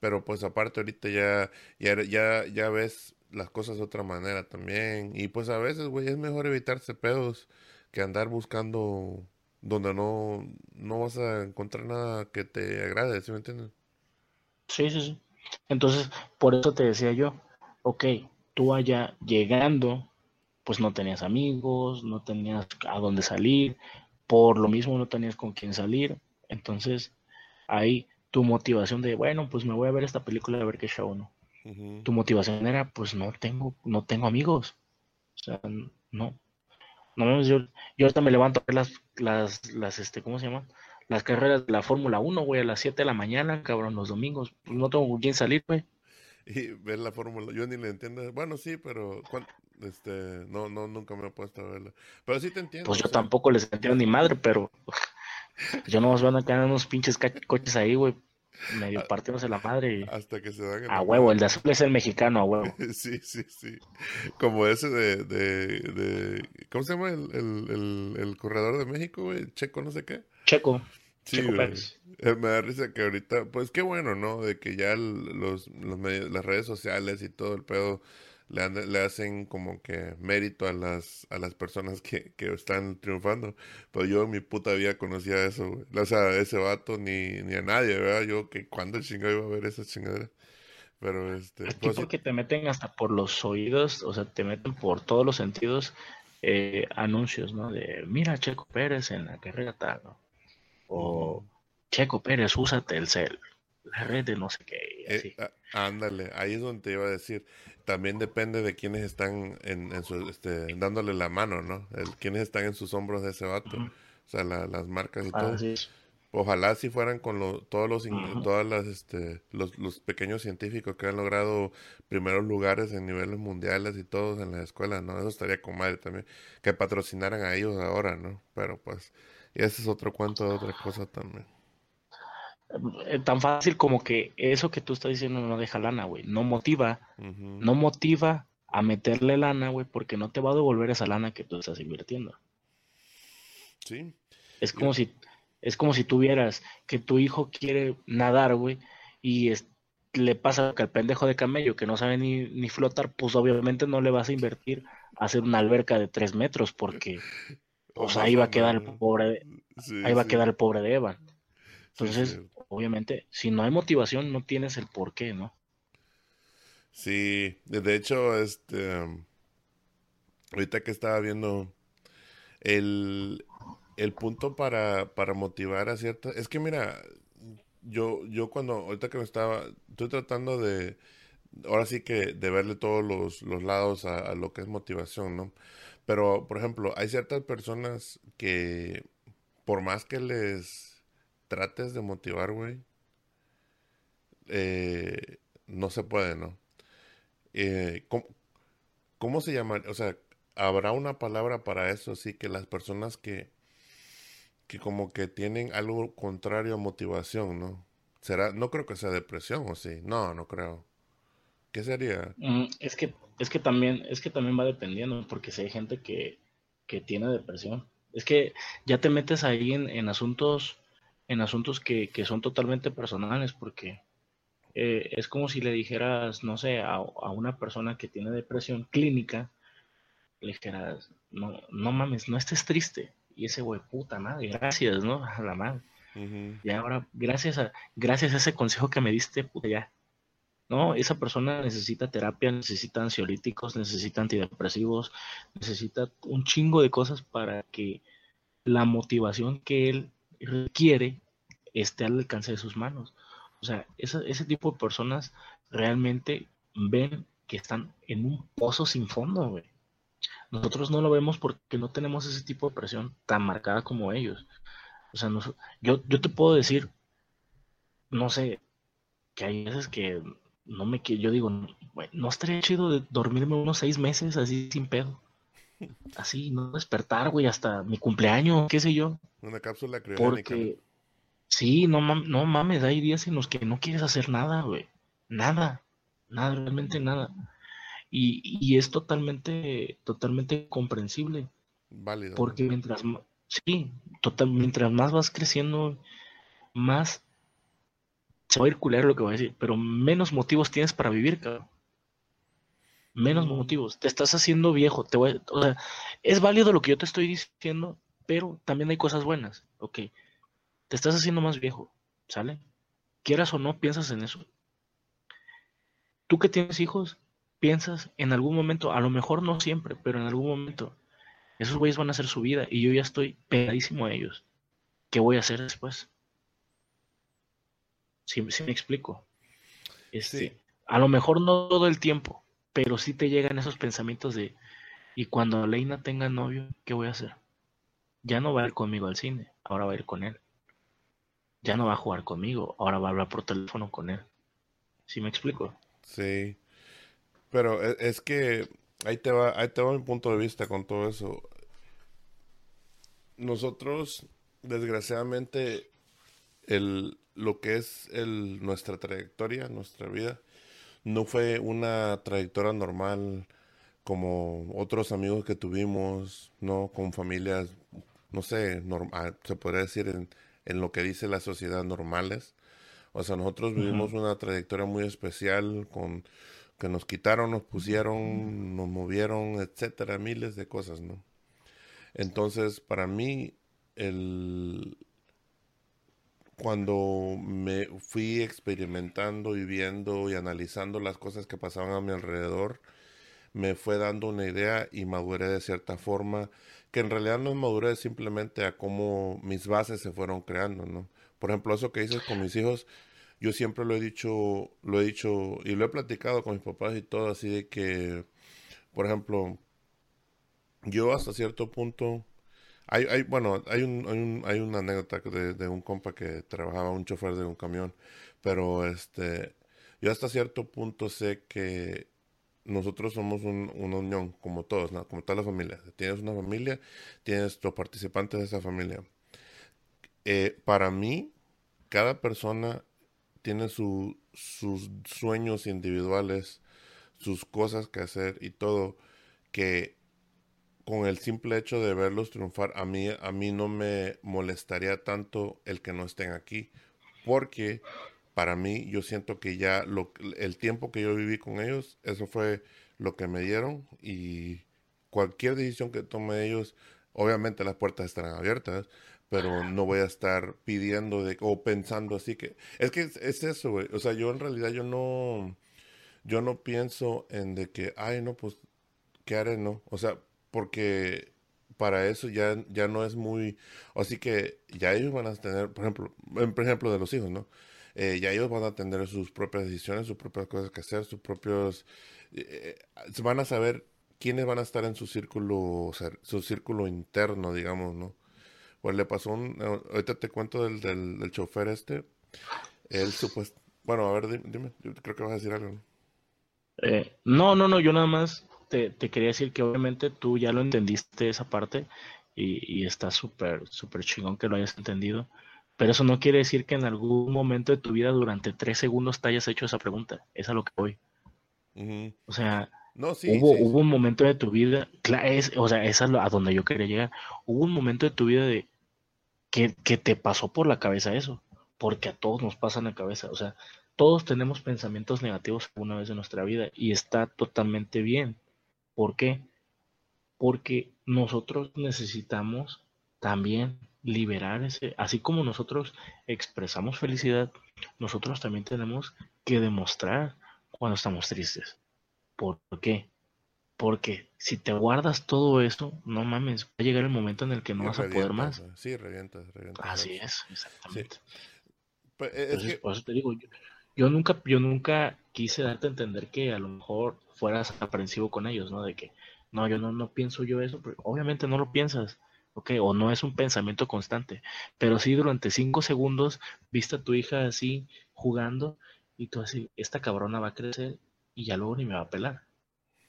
Pero pues aparte ahorita ya, ya, ya, ya ves las cosas de otra manera también. Y pues a veces, güey, es mejor evitarse pedos que andar buscando donde no, no vas a encontrar nada que te agrade, ¿sí me entiendes? Sí, sí, sí. Entonces, por eso te decía yo, ok, tú allá llegando, pues no tenías amigos, no tenías a dónde salir, por lo mismo no tenías con quién salir. Entonces, ahí tu motivación de, bueno, pues me voy a ver esta película a ver qué show, ¿no? Ujú. Tu motivación era, pues no tengo, no tengo amigos. O sea, no. No, yo, yo ahorita me levanto a ver las, las, las, este, ¿cómo se llama? Las carreras de la Fórmula 1, güey, a las 7 de la mañana, cabrón, los domingos. Pues no tengo con quién salir, güey. <laughs> Y ver la fórmula, yo ni le entiendo. Bueno, sí, pero este, no, no, nunca me he puesto a verla. Pero sí te entiendo. Pues yo sea, tampoco les entiendo ni madre, pero <laughs> yo no van a quedar unos pinches coches ahí, güey, medio Ah, partiéndose la madre. y- Hasta que se dan A huevo, el de azul es el mexicano, a huevo. <laughs> Sí, sí, sí. Como ese de, de, de ¿cómo se llama el, el, el, corredor de México, güey? Checo, no sé qué. Checo, Sí, Checo güey. Pérez. Eh, me da risa que ahorita, pues qué bueno, ¿no? De que ya los, los medios, las redes sociales y todo el pedo le, le hacen como que mérito a las, a las personas que, que están triunfando. Pero yo en mi puta vida conocía eso, güey. O sea, ese vato ni, ni a nadie, ¿verdad? Yo que cuándo chingado iba a ver esa chingadera. Pero este, Aquí pues porque te meten hasta por los oídos, o sea, te meten por todos los sentidos eh, anuncios, ¿no? De, mira, Checo Pérez en la carrera tal, ¿no? O, Checo Pérez, usa Telcel, la red de no sé qué. eh, ándale, ahí es donde te iba a decir. También depende de quiénes están en, en su, este, dándole la mano, ¿no? El, quiénes están en sus hombros de ese vato. O sea, las marcas y todo. Ojalá si fueran con todos los todas las este los, los, pequeños científicos que han logrado primeros lugares en niveles mundiales y todos en la escuela, ¿no? Eso estaría con madre también que patrocinaran a ellos ahora, ¿no? Pero pues y ese es otro cuento de otra cosa también. Eh, tan fácil como que eso que tú estás diciendo no deja lana, güey, no motiva, no motiva a meterle lana, güey, porque no te va a devolver esa lana que tú estás invirtiendo. Sí. Es como si es como si tuvieras que tu hijo quiere nadar, güey, y le pasa que al pendejo de camello que no sabe ni, ni, flotar, pues obviamente no le vas a invertir a hacer una alberca de tres metros, porque <laughs> pues ahí va a quedar el pobre, ahí va a quedar el pobre de Evan. Entonces, obviamente, si no hay motivación, no tienes el por qué, ¿no? Sí, de hecho, este, ahorita que estaba viendo el, el punto para, para motivar a ciertas... Es que mira, yo, yo cuando, ahorita que me estaba, estoy tratando de, ahora sí que de verle todos los, los lados a, lo que es motivación, ¿no? Pero, por ejemplo, hay ciertas personas que, por más que les trates de motivar, güey, eh, no se puede, ¿no? Eh, ¿cómo, ¿Cómo se llama? O sea, ¿habrá una palabra para eso? Sí, que las personas que que como que tienen algo contrario a motivación, ¿no? Será, no creo que sea depresión o sí, no, no creo. ¿Qué sería? Mm, es que, es que también, es que también va dependiendo, porque si hay gente que, que tiene depresión, es que ya te metes ahí en asuntos, en asuntos que, que, son totalmente personales, porque eh, es como si le dijeras, no sé, a, a, una persona que tiene depresión clínica, le dijeras, no, no mames, no estés triste, y ese güey, puta madre, gracias, ¿no? <laughs> A la madre. Y ahora, gracias a, gracias a ese consejo que me diste, puta, ya. No, esa persona necesita terapia, necesita ansiolíticos, necesita antidepresivos, necesita un chingo de cosas para que la motivación que él requiere esté al alcance de sus manos. O sea, ese tipo de personas realmente ven que están en un pozo sin fondo, güey. Nosotros no lo vemos porque no tenemos ese tipo de presión tan marcada como ellos. O sea, yo, yo te puedo decir, no sé, que hay veces que no me que yo digo, no estaría chido de dormirme unos seis meses así sin pedo. Así, no despertar, güey, hasta mi cumpleaños, qué sé yo. Una cápsula criogénica. Porque, sí, no, no mames, hay días en los que no quieres hacer nada, güey. Nada, nada, realmente nada. Y, es totalmente, totalmente comprensible. Válido. Porque mientras, sí, total, mientras más vas creciendo, más se va a ir culero lo que voy a decir, pero menos motivos tienes para vivir, cabrón. Menos motivos. Te estás haciendo viejo. Te voy o sea, es válido lo que yo te estoy diciendo, pero también hay cosas buenas. Ok. Te estás haciendo más viejo. ¿Sale? Quieras o no, piensas en eso. Tú que tienes hijos, piensas en algún momento, a lo mejor no siempre, pero en algún momento, esos güeyes van a hacer su vida y yo ya estoy pegadísimo a ellos. ¿Qué voy a hacer después? Si, me explico. Este, A lo mejor no todo el tiempo, pero sí te llegan esos pensamientos de, y cuando Leina tenga novio, ¿qué voy a hacer? Ya no va a ir conmigo al cine, ahora va a ir con él. Ya no va a jugar conmigo, ahora va a hablar por teléfono con él. ¿Sí me explico? Sí. Pero e, es que ahí te va, ahí te va mi punto de vista con todo eso. Nosotros, desgraciadamente, el, lo que es el, nuestra trayectoria, nuestra vida, no fue una trayectoria normal como otros amigos que tuvimos, ¿no? Con familias, no sé, normal, se podría decir en, en, lo que dice la sociedad normales. O sea, nosotros vivimos una trayectoria muy especial con que nos quitaron, nos pusieron, nos movieron, etcétera, miles de cosas, ¿no? Entonces, para mí, el cuando me fui experimentando y viendo y analizando las cosas que pasaban a mi alrededor, me fue dando una idea y maduré de cierta forma, que en realidad no es madurez simplemente a cómo mis bases se fueron creando, ¿no? Por ejemplo, eso que dices con mis hijos, yo siempre lo he dicho, lo he dicho y lo he platicado con mis papás y todo, así de que, por ejemplo, yo hasta cierto punto, hay, bueno, hay, un, hay, un, hay una anécdota de, de, un compa que trabajaba, un chofer de un camión, pero este, yo hasta cierto punto sé que nosotros somos una unión, como todos, como toda la familia. Tienes una familia, tienes los participantes de esa familia. Eh, para mí, cada persona tiene sus sueños individuales, sus cosas que hacer y todo, que con el simple hecho de verlos triunfar, a mí, a mí no me molestaría tanto el que no estén aquí, porque para mí yo siento que ya lo, el tiempo que yo viví con ellos, eso fue lo que me dieron y cualquier decisión que tome ellos, obviamente las puertas estarán abiertas, pero no voy a estar pidiendo de, o pensando así que, es que es, eso, güey, o sea, yo en realidad yo no, yo no pienso en de que, ay, no, pues, ¿qué haré? No, o sea, porque para eso ya, ya no es muy, así que ya ellos van a tener, por ejemplo, por ejemplo de los hijos, ¿no? Eh, ya ellos van a tener sus propias decisiones, sus propias cosas que hacer, sus propios, eh, eh, van a saber quiénes van a estar en su círculo, su círculo interno, digamos, ¿no? Pues le pasó un. Ahorita te cuento del, del, chofer este. Él supuesto. Bueno, a ver, dime, Yo creo que vas a decir algo. Eh, no, no, no, yo nada más te, quería decir que obviamente tú ya lo entendiste esa parte y, y está súper, súper chingón que lo hayas entendido. Pero eso no quiere decir que en algún momento de tu vida durante tres segundos te hayas hecho esa pregunta. Es a lo que voy. O sea, no, sí, hubo, hubo un momento de tu vida, es, o sea, es a donde yo quería llegar. Hubo un momento de tu vida de que, te pasó por la cabeza eso, porque a todos nos pasa en la cabeza. O sea, todos tenemos pensamientos negativos alguna vez en nuestra vida y está totalmente bien. ¿Por qué? Porque nosotros necesitamos también liberar ese, así como nosotros expresamos felicidad, nosotros también tenemos que demostrar cuando estamos tristes. ¿Por qué? Porque si te guardas todo eso, no mames, va a llegar el momento en el que no vas a poder más. Sí, revientas, revientas. Así es, exactamente. Pues, e, por eso te digo, yo, nunca, yo nunca quise darte a entender que a lo mejor fueras aprensivo con ellos, ¿no? De que, no, yo no, no pienso yo eso, pero obviamente no lo piensas, ¿ok? O no es un pensamiento constante, pero sí durante cinco segundos viste a tu hija así jugando y tú así, esta cabrona va a crecer y ya luego ni me va a pelar.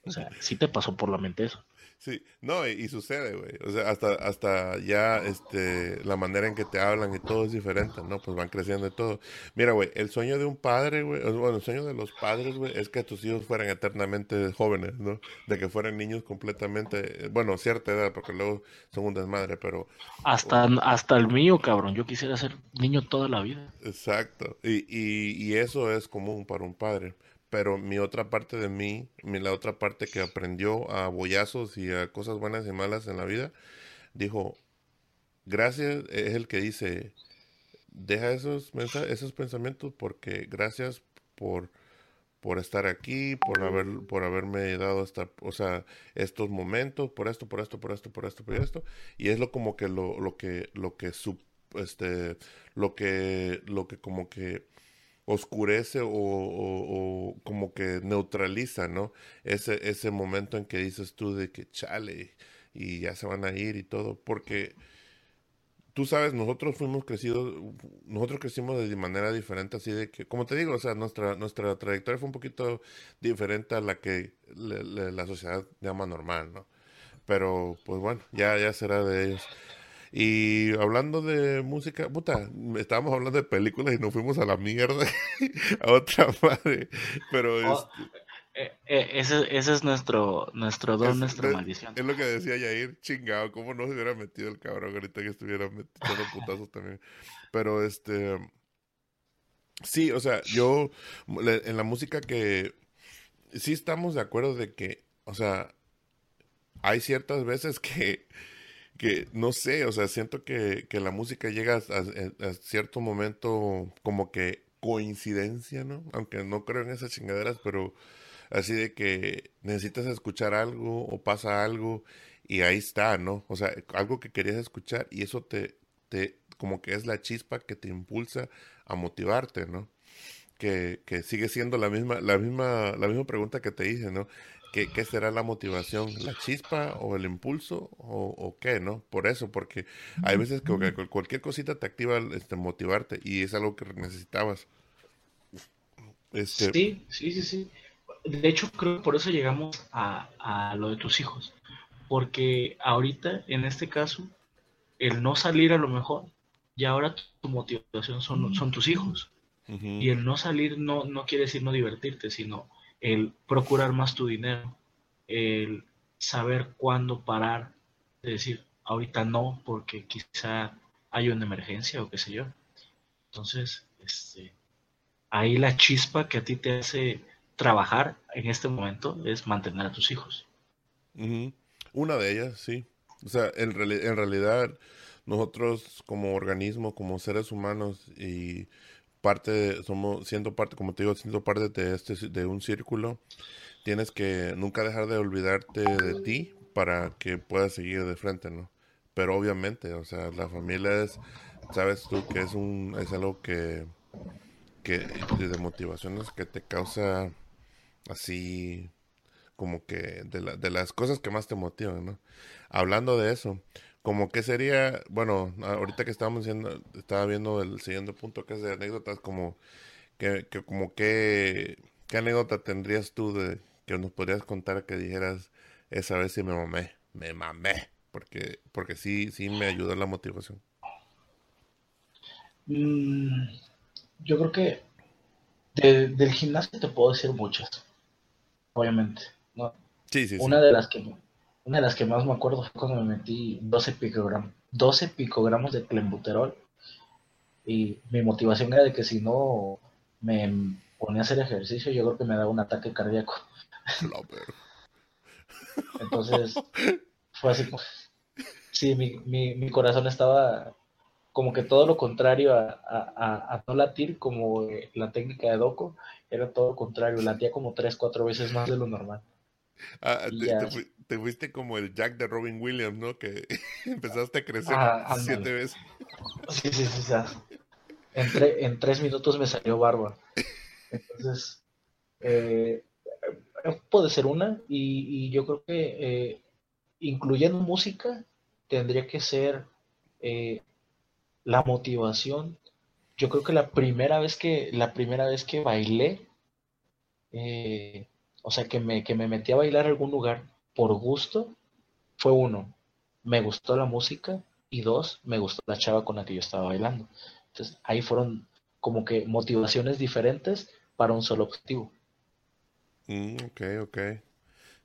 O sea, sí te pasó por la mente eso. Sí, no, y, sucede, güey. O sea, hasta, hasta ya este, la manera en que te hablan y todo es diferente, ¿no? Pues van creciendo y todo. Mira, güey, el sueño de un padre, güey, bueno, el sueño de los padres, güey, es que tus hijos fueran eternamente jóvenes, ¿no? De que fueran niños completamente, bueno, cierta edad, porque luego son un desmadre, pero... Hasta, hasta el mío, cabrón. Yo quisiera ser niño toda la vida. Exacto. Y, y, y eso es común para un padre pero mi otra parte de mí, mi, la otra parte que aprendió a bollazos y a cosas buenas y malas en la vida, dijo, gracias, es el que dice, deja esos, esos pensamientos porque gracias por, por estar aquí, por haber, por haberme dado esta, o sea, estos momentos, por esto, por esto, por esto, por esto, por esto, y es lo como que lo, lo que, lo que este, lo que, lo que como que oscurece o, como que neutraliza, ¿no? Ese, ese momento en que dices tú de que chale y ya se van a ir y todo, porque tú sabes, nosotros fuimos crecidos, nosotros crecimos de manera diferente, así de que, como te digo, o sea, nuestra, nuestra trayectoria fue un poquito diferente a la que la sociedad llama normal, ¿no? Pero, pues bueno, ya, ya será de ellos. Y hablando de música, puta, estábamos hablando de películas y nos fuimos a la mierda, <laughs> a otra madre. Pero oh, eh, eh, ese, ese, es nuestro, nuestro don, nuestra maldición. Es lo que decía Yair, chingado, cómo no se hubiera metido el cabrón ahorita que estuviera metiendo putazos también. Pero este, sí, o sea, yo, en la música que, sí estamos de acuerdo de que, o sea, hay ciertas veces que que no sé, o sea, siento que, que la música llega a, cierto momento como que coincidencia, ¿no? Aunque no creo en esas chingaderas, pero así de que necesitas escuchar algo o pasa algo y ahí está, ¿no? O sea, algo que querías escuchar y eso te, te como que es la chispa que te impulsa a motivarte, ¿no? que, que sigue siendo la misma, la misma, la misma pregunta que te hice, ¿no? ¿Qué, ¿Qué, será la motivación? ¿La chispa o el impulso o, o, qué, no? Por eso, porque hay veces que cualquier cosita te activa este, motivarte y es algo que necesitabas. Este... Sí, sí, sí, sí. De hecho, creo que por eso llegamos a, a lo de tus hijos. Porque ahorita, en este caso, el no salir a lo mejor, y ahora tu motivación son, son tus hijos. Y el no salir no, no quiere decir no divertirte, sino el procurar más tu dinero, el saber cuándo parar, de decir, ahorita no, porque quizá hay una emergencia o qué sé yo. Entonces, este, ahí la chispa que a ti te hace trabajar en este momento es mantener a tus hijos. Una de ellas, sí. O sea, en, realidad nosotros como organismo, como seres humanos y parte, somos, siendo parte, como te digo, siendo parte de, este, de un círculo, tienes que nunca dejar de olvidarte de ti para que puedas seguir de frente, ¿no? Pero obviamente, o sea, la familia es, sabes tú que es un, es algo que, que de motivaciones que te causa así como que de, de las cosas que más te motivan, ¿no? Hablando de eso, como que sería, bueno, ahorita que estábamos diciendo, estaba viendo el siguiente punto que es de anécdotas, como que, que como que, ¿qué anécdota tendrías tú de que nos podrías contar que dijeras esa vez sí me mamé, me mamé, porque, porque sí, sí me ayudó la motivación? Mm, yo creo que del gimnasio te puedo decir muchas, obviamente. ¿no? Sí, sí, Una de las que una de las que más me acuerdo fue cuando me metí 12 picogramos, 12 picogramos de clenbuterol. Y mi motivación era de que si no me ponía a hacer ejercicio, yo creo que me daba un ataque cardíaco. Entonces, fue así como... Sí, mi, mi, mi, corazón estaba como que todo lo contrario a, a, a, no latir como la técnica de Doco, era todo lo contrario, latía como tres, cuatro veces más de lo normal. Ah, te, fuiste como el Jack de Robin Williams, ¿no? Que <laughs> empezaste a crecer siete veces. Sí, sí, sí. en, tres minutos me salió barba. Entonces, eh, puede ser una. Y, yo creo que eh, incluyendo música, tendría que ser eh, la motivación. Yo creo que la primera vez que, la primera vez que bailé, eh, o sea, que me, que me metí a bailar a algún lugar por gusto, fue uno, me gustó la música y dos, me gustó la chava con la que yo estaba bailando. Entonces, ahí fueron como que motivaciones diferentes para un solo objetivo. Mm, ok, ok.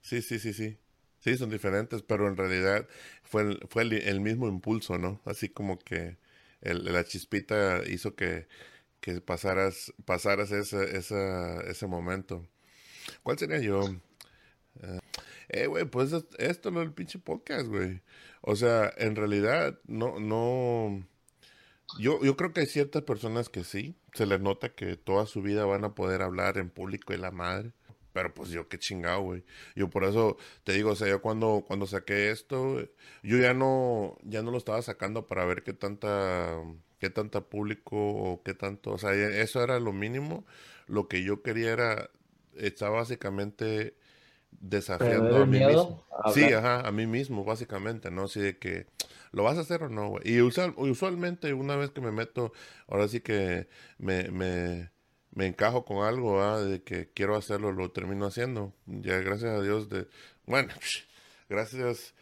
Sí, sí, sí, sí. Sí, son diferentes, pero en realidad fue el, fue el, mismo impulso, ¿no? Así como que la chispita hizo que, que pasaras, pasaras ese, esa, ese momento. ¿Cuál sería yo? Eh, eh, güey, pues esto no es el pinche podcast, güey. O sea, en realidad, no, no. Yo, yo creo que hay ciertas personas que sí, se les nota que toda su vida van a poder hablar en público y la madre. Pero pues yo qué chingado, güey. Yo por eso te digo, o sea, yo cuando, cuando saqué esto, yo ya no, ya no lo estaba sacando para ver qué tanta, qué tanta público o qué tanto, o sea, eso era lo mínimo. Lo que yo quería era está básicamente desafiando a mí mismo. sí, ajá, a mí mismo, básicamente, ¿no? Así de que, ¿lo vas a hacer o no, güey? Y usualmente una vez que me meto, ahora sí que me, me, me encajo con algo, ¿ah? De que quiero hacerlo, lo termino haciendo. Ya, gracias a Dios, de, bueno, <laughs> gracias,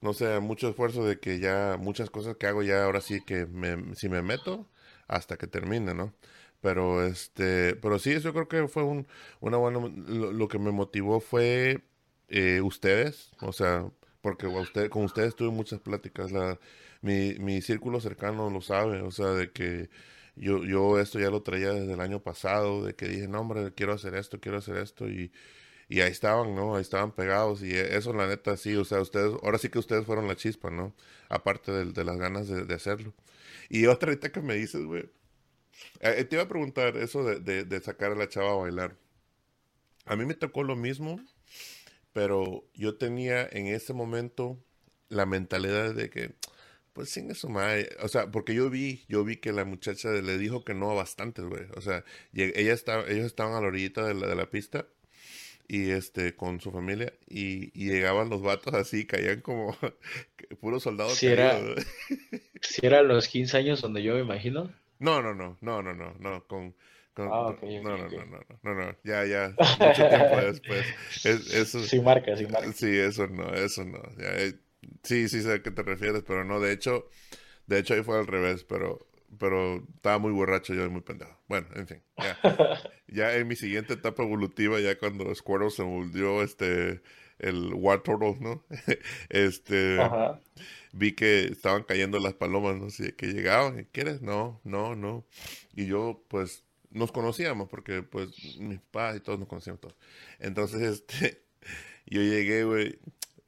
no sé, mucho esfuerzo de que ya muchas cosas que hago ya, ahora sí que me, si me meto, hasta que termine, ¿no? Pero este, pero sí, eso creo que fue un, una buena, lo, que me motivó fue eh, ustedes, o sea, porque con ustedes tuve muchas pláticas, la, mi, mi círculo cercano lo sabe, o sea, de que yo, yo esto ya lo traía desde el año pasado, de que dije, no hombre, quiero hacer esto, quiero hacer esto, y, y ahí estaban, ¿no? Ahí estaban pegados, y eso la neta sí, o sea, ustedes, ahora sí que ustedes fueron la chispa, ¿no? Aparte de, de las ganas de, de hacerlo. Y otra ahorita que me dices, güey, eh, te iba a preguntar eso de, de, sacar a la chava a bailar. A mí me tocó lo mismo, pero yo tenía en ese momento la mentalidad de que, pues sin su madre. O sea, porque yo vi, yo vi que la muchacha le dijo que no a bastantes, güey. O sea, ella estaba, ellos estaban a la orillita de la, de la pista y este con su familia y, llegaban los vatos así, caían como <laughs> puros soldados. Si era, si era los 15 años donde yo me imagino. No, no, no, no, no, no, no, con, con no, no, no, no, no, no, ya, ya, mucho tiempo después. eso, sin marca, sin marca. Sí, eso no, eso no. Ya, eh, sí, sí sé a qué te refieres, pero no, de hecho, de hecho ahí fue al revés, pero pero estaba muy borracho yo y muy pendejo. Bueno, en fin, ya. ya en mi siguiente etapa evolutiva, ya cuando Squirtle se volvió este el War Turtle, ¿no? este vi que estaban cayendo las palomas, ¿no? Así que llegaban, ¿quieres? No, no, no. Y yo, pues, nos conocíamos, porque pues mis papás y todos nos conocíamos todos. Entonces, <laughs> este, yo llegué, güey,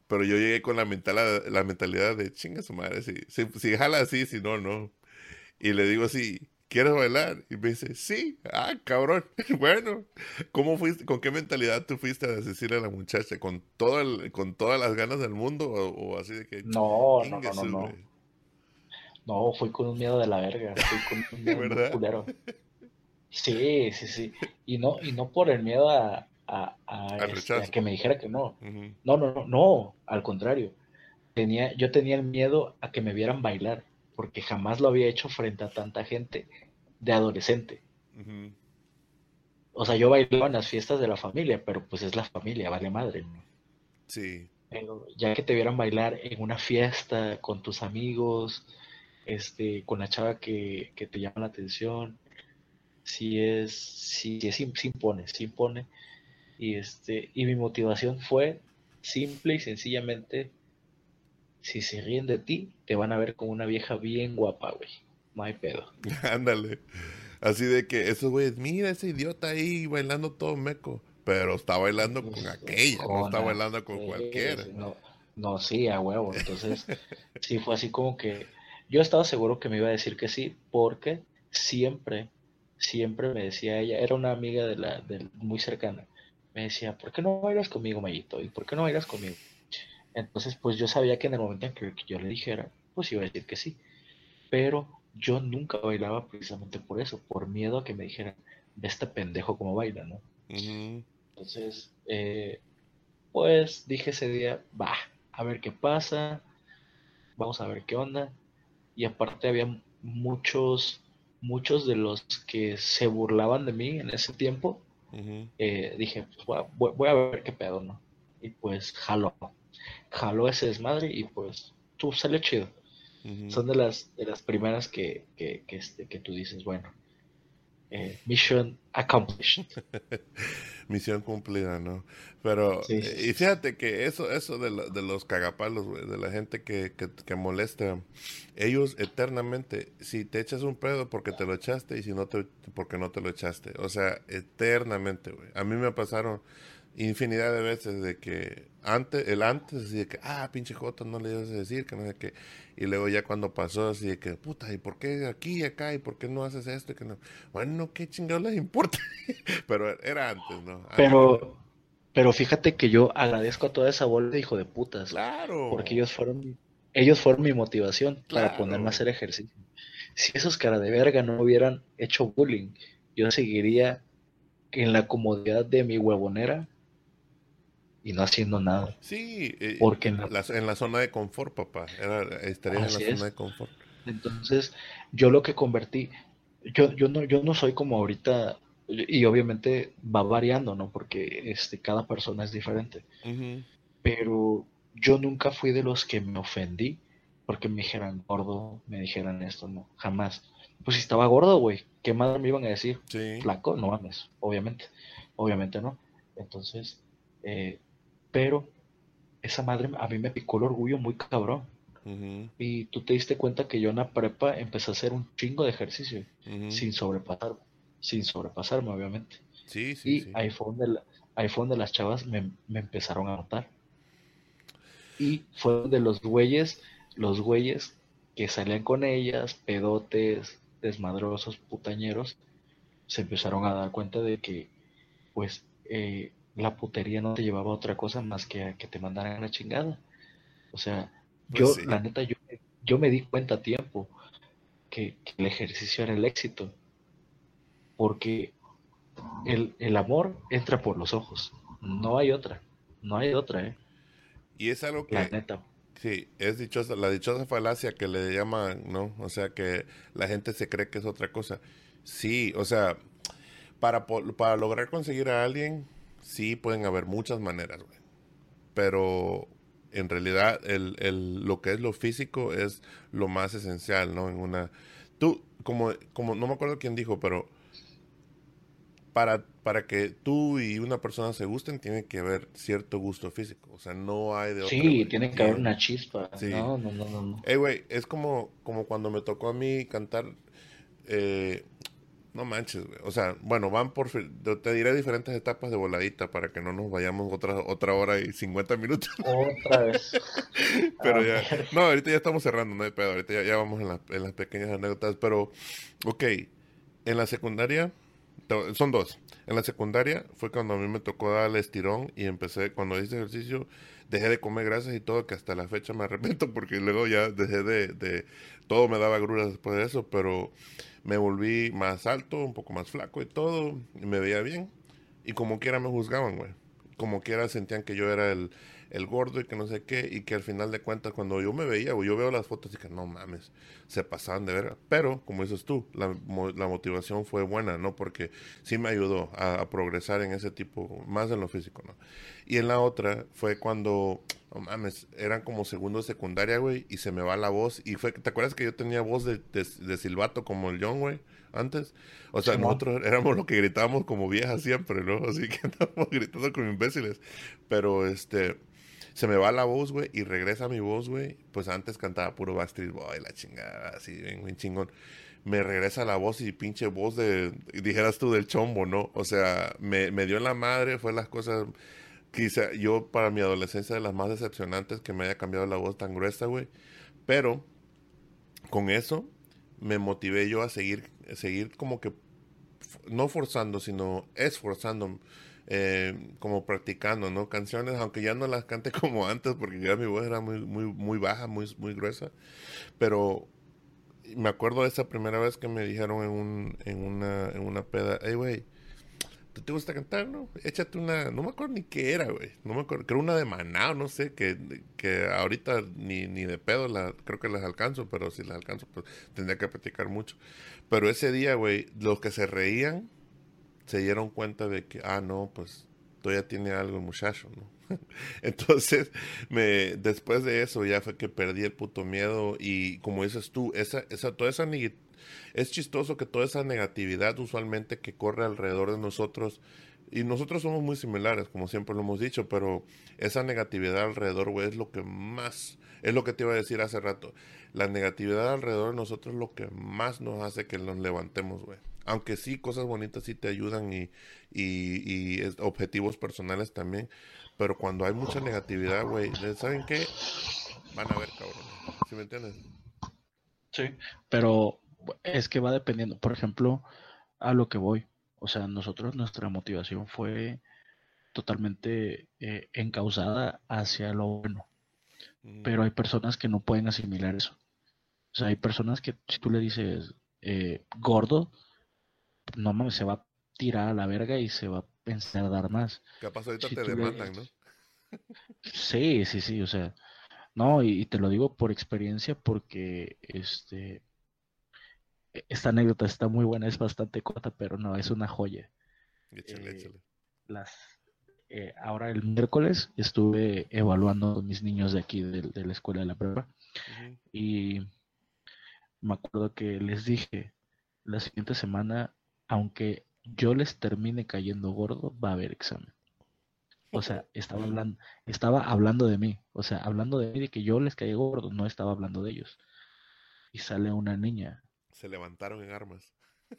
pero yo llegué con la mentalidad, la mentalidad de chinga su madre, si, si, si jala así, si no, no. Y le digo así, ¿quieres bailar? Y me dice, sí, ah, cabrón. <laughs> bueno, ¿cómo fuiste, con qué mentalidad tú fuiste a decirle a la muchacha? ¿Con, todo el, con todas las ganas del mundo o, así de que... No, no, no, no, no. fui con un miedo de la verga, fui con un <laughs> miedo culero. <laughs> Sí, sí, sí. Y no, y no por el miedo a, a, a, este, que me dijera que no. No, no, no, no, al contrario. Tenía, yo tenía el miedo a que me vieran bailar porque jamás lo había hecho frente a tanta gente de adolescente. O sea, yo bailaba en las fiestas de la familia, pero pues es la familia, vale madre. ¿no? Sí. Pero ya que te vieran bailar en una fiesta con tus amigos, este, con la chava que, te llama la atención, sí es, sí, sí, sí impone, sí impone. Y este, y mi motivación fue simple y sencillamente si se ríen de ti, te van a ver como una vieja bien guapa, güey. No hay pedo. <laughs> Ándale. Así de que esos güeyes, mira ese idiota ahí bailando todo meco. Pero está bailando con aquella, no está bailando con cualquiera. No, no, sí, a huevo. Entonces, <laughs> sí fue así como que yo estaba seguro que me iba a decir que sí, porque siempre, siempre me decía ella, era una amiga de la, de, muy cercana, me decía, ¿por qué no bailas conmigo, Mayito? ¿Y por qué no bailas conmigo? Entonces, pues yo sabía que en el momento en que yo le dijera, pues iba a decir que sí. Pero yo nunca bailaba precisamente por eso, por miedo a que me dijeran, ve este pendejo como baila, ¿no? Entonces, eh, pues dije ese día, va, a ver qué pasa, vamos a ver qué onda. Y aparte había muchos, muchos de los que se burlaban de mí en ese tiempo. Eh, dije, pues voy, voy, a ver qué pedo, ¿no? Y pues jaló jaló ese desmadre y pues tú salió chido. Son de las, de las primeras que, que, que, este, que tú dices, bueno, eh, mission accomplished. <laughs> Misión cumplida, ¿no? Pero, eh, y fíjate que eso, eso de, de los cagapalos, de la gente que, que, que, molesta, ellos eternamente, si te echas un pedo porque te lo echaste y si no te, porque no te lo echaste. O sea, eternamente, güey. A mí me pasaron infinidad de veces de que antes, el antes, así de que, ah, pinche Jota, no le ibas a decir, que no sé qué. Y luego ya cuando pasó, así de que, puta, ¿y por qué aquí y acá? ¿Y por qué no haces esto? que no? Bueno, ¿qué chingados les importa? <laughs> pero era antes, ¿no? pero, pero fíjate que yo agradezco a toda esa bola de hijo de putas. Claro. Porque ellos fueron, ellos fueron mi motivación para ponerme a hacer ejercicio. Si esos cara de verga no hubieran hecho bullying, yo seguiría en la comodidad de mi huevonera y no haciendo nada. Sí, eh, porque en la, zona de confort, papá. Era, estaría en la zona de confort. Entonces, yo lo que convertí, yo, yo no, yo no soy como ahorita, y obviamente va variando, ¿no? Porque este, cada persona es diferente. Pero yo nunca fui de los que me ofendí porque me dijeran gordo, me dijeran esto, no, jamás. Pues si estaba gordo, güey, ¿qué madre me iban a decir? Flaco, no mames, obviamente, obviamente no. Entonces, eh, pero esa madre a mí me picó el orgullo muy cabrón. Y tú te diste cuenta que yo en la prepa empecé a hacer un chingo de ejercicio sin sobrepasarme, sin sobrepasarme obviamente. Sí, sí, y Ahí, fue donde ahí fue donde las chavas me, empezaron a notar. Y fue de los güeyes, los güeyes que salían con ellas, pedotes, desmadrosos, putañeros, se empezaron a dar cuenta de que, pues, eh, la putería no te llevaba a otra cosa más que a que te mandaran la chingada. O sea, pues yo, la neta, yo, yo me di cuenta a tiempo que, el ejercicio era el éxito, porque el, el, amor entra por los ojos, no hay otra, no hay otra, ¿eh? Y es algo que... Sí, es dichosa, la dichosa falacia que le llaman, ¿no? O sea, que la gente se cree que es otra cosa. Sí, o sea, para, para lograr conseguir a alguien, sí pueden haber muchas maneras, güey. Pero en realidad el, el, lo que es lo físico es lo más esencial, ¿no? En una... Tú, como, como no me acuerdo quién dijo, pero para, para que tú y una persona se gusten, tiene que haber cierto gusto físico. O sea, no hay de otra Sí, tiene que haber una chispa. No, no, no, no. Eh, güey, es como, como cuando me tocó a mí cantar eh, no manches, güey. O sea, bueno, van por... Te diré diferentes etapas de voladita para que no nos vayamos otra, otra hora y 50 minutos. Otra vez. <laughs> pero ya... No, ahorita ya estamos cerrando, no hay pedo. Ahorita ya, vamos en, en las pequeñas anécdotas. Pero, ok. En la secundaria... Son dos. En la secundaria fue cuando a mí me tocó dar el estirón y empecé, cuando hice ejercicio, dejé de comer grasas y todo, que hasta la fecha me arrepiento <laughs> porque luego ya dejé de... de todo me daba gruras después de eso, pero me volví más alto, un poco más flaco y todo, y me veía bien. Y como quiera me juzgaban, güey. Como quiera sentían que yo era el, el gordo y que no sé qué, y que al final de cuentas cuando yo me veía, o yo veo las fotos y que no mames, se pasaban de ver. Pero, como dices tú, la, la motivación fue buena, ¿no? Porque sí me ayudó a, progresar en ese tipo, más en lo físico, ¿no? Y en la otra fue cuando, no mames, eran como segundo de secundaria, güey, y se me va la voz. Y fue, ¿te acuerdas que yo tenía voz de, de, silbato como el John, güey? Antes. O sea, nosotros éramos los que gritábamos como viejas siempre, ¿no? Así que <laughs> andábamos gritando como imbéciles. Pero este se me va la voz, güey, y regresa mi voz, güey. Pues antes cantaba puro Backstreet Boy, la chingada, así, bien, chingón. Me regresa la voz y pinche voz de, dijeras tú, del chombo, ¿no? O sea, me, me dio en la madre, fue las cosas, quizá yo para mi adolescencia de las más decepcionantes que me haya cambiado la voz tan gruesa, güey. Pero con eso me motivé yo a seguir, seguir como que, no forzando, sino esforzando eh, como practicando, ¿no? Canciones, aunque ya no las cante <laughs> como antes, porque ya mi voz era muy, muy, muy baja, muy, muy gruesa, pero me acuerdo de esa primera vez que me dijeron en, un, en, una, en una peda, hey, güey, ¿tú te gusta cantar, no? Échate una, no me acuerdo ni qué era, güey, no me acuerdo, creo una de Maná, no sé, que, que ahorita ni, ni de pedo la, creo que las alcanzo, pero si las alcanzo, pues tendría que practicar mucho. Pero ese día, güey, los que se reían, se dieron cuenta de que, ah, no, pues todavía tiene algo el muchacho, ¿no? <laughs> Entonces, me, después de eso ya fue que perdí el puto miedo y como dices tú, esa, esa, toda esa es chistoso que toda esa negatividad usualmente que corre alrededor de nosotros, y nosotros somos muy similares, como siempre lo hemos dicho, pero esa negatividad alrededor, güey, es lo que más, es lo que te iba a decir hace rato, la negatividad alrededor de nosotros es lo que más nos hace que nos levantemos, güey aunque sí, cosas bonitas sí te ayudan y, y, objetivos personales también. Pero cuando hay mucha negatividad, güey, ¿saben qué? Van a ver, cabrón. ¿Sí me entiendes? Sí, pero es que va dependiendo. Por ejemplo, a lo que voy. O sea, nosotros, nuestra motivación fue totalmente eh, encausada hacia lo bueno. Pero hay personas que no pueden asimilar eso. O sea, hay personas que si tú le dices eh, gordo, no mames, se va a tirar a la verga y se va a pensar dar más. Capaz ahorita te demandan, ¿no? Sí, sí, sí, o sea, no, y, te lo digo por experiencia porque este esta anécdota está muy buena, es bastante corta, pero no, es una joya. Échale, eh, échale. Las, eh, ahora el miércoles estuve evaluando a mis niños de aquí, de, la escuela de la prueba, y me acuerdo que les dije, la siguiente semana aunque yo les termine cayendo gordo, va a haber examen. O sea, estaba hablando, estaba hablando de mí, o sea, hablando de mí, de que yo les caí gordo, no estaba hablando de ellos. Y sale una niña. Se levantaron en armas.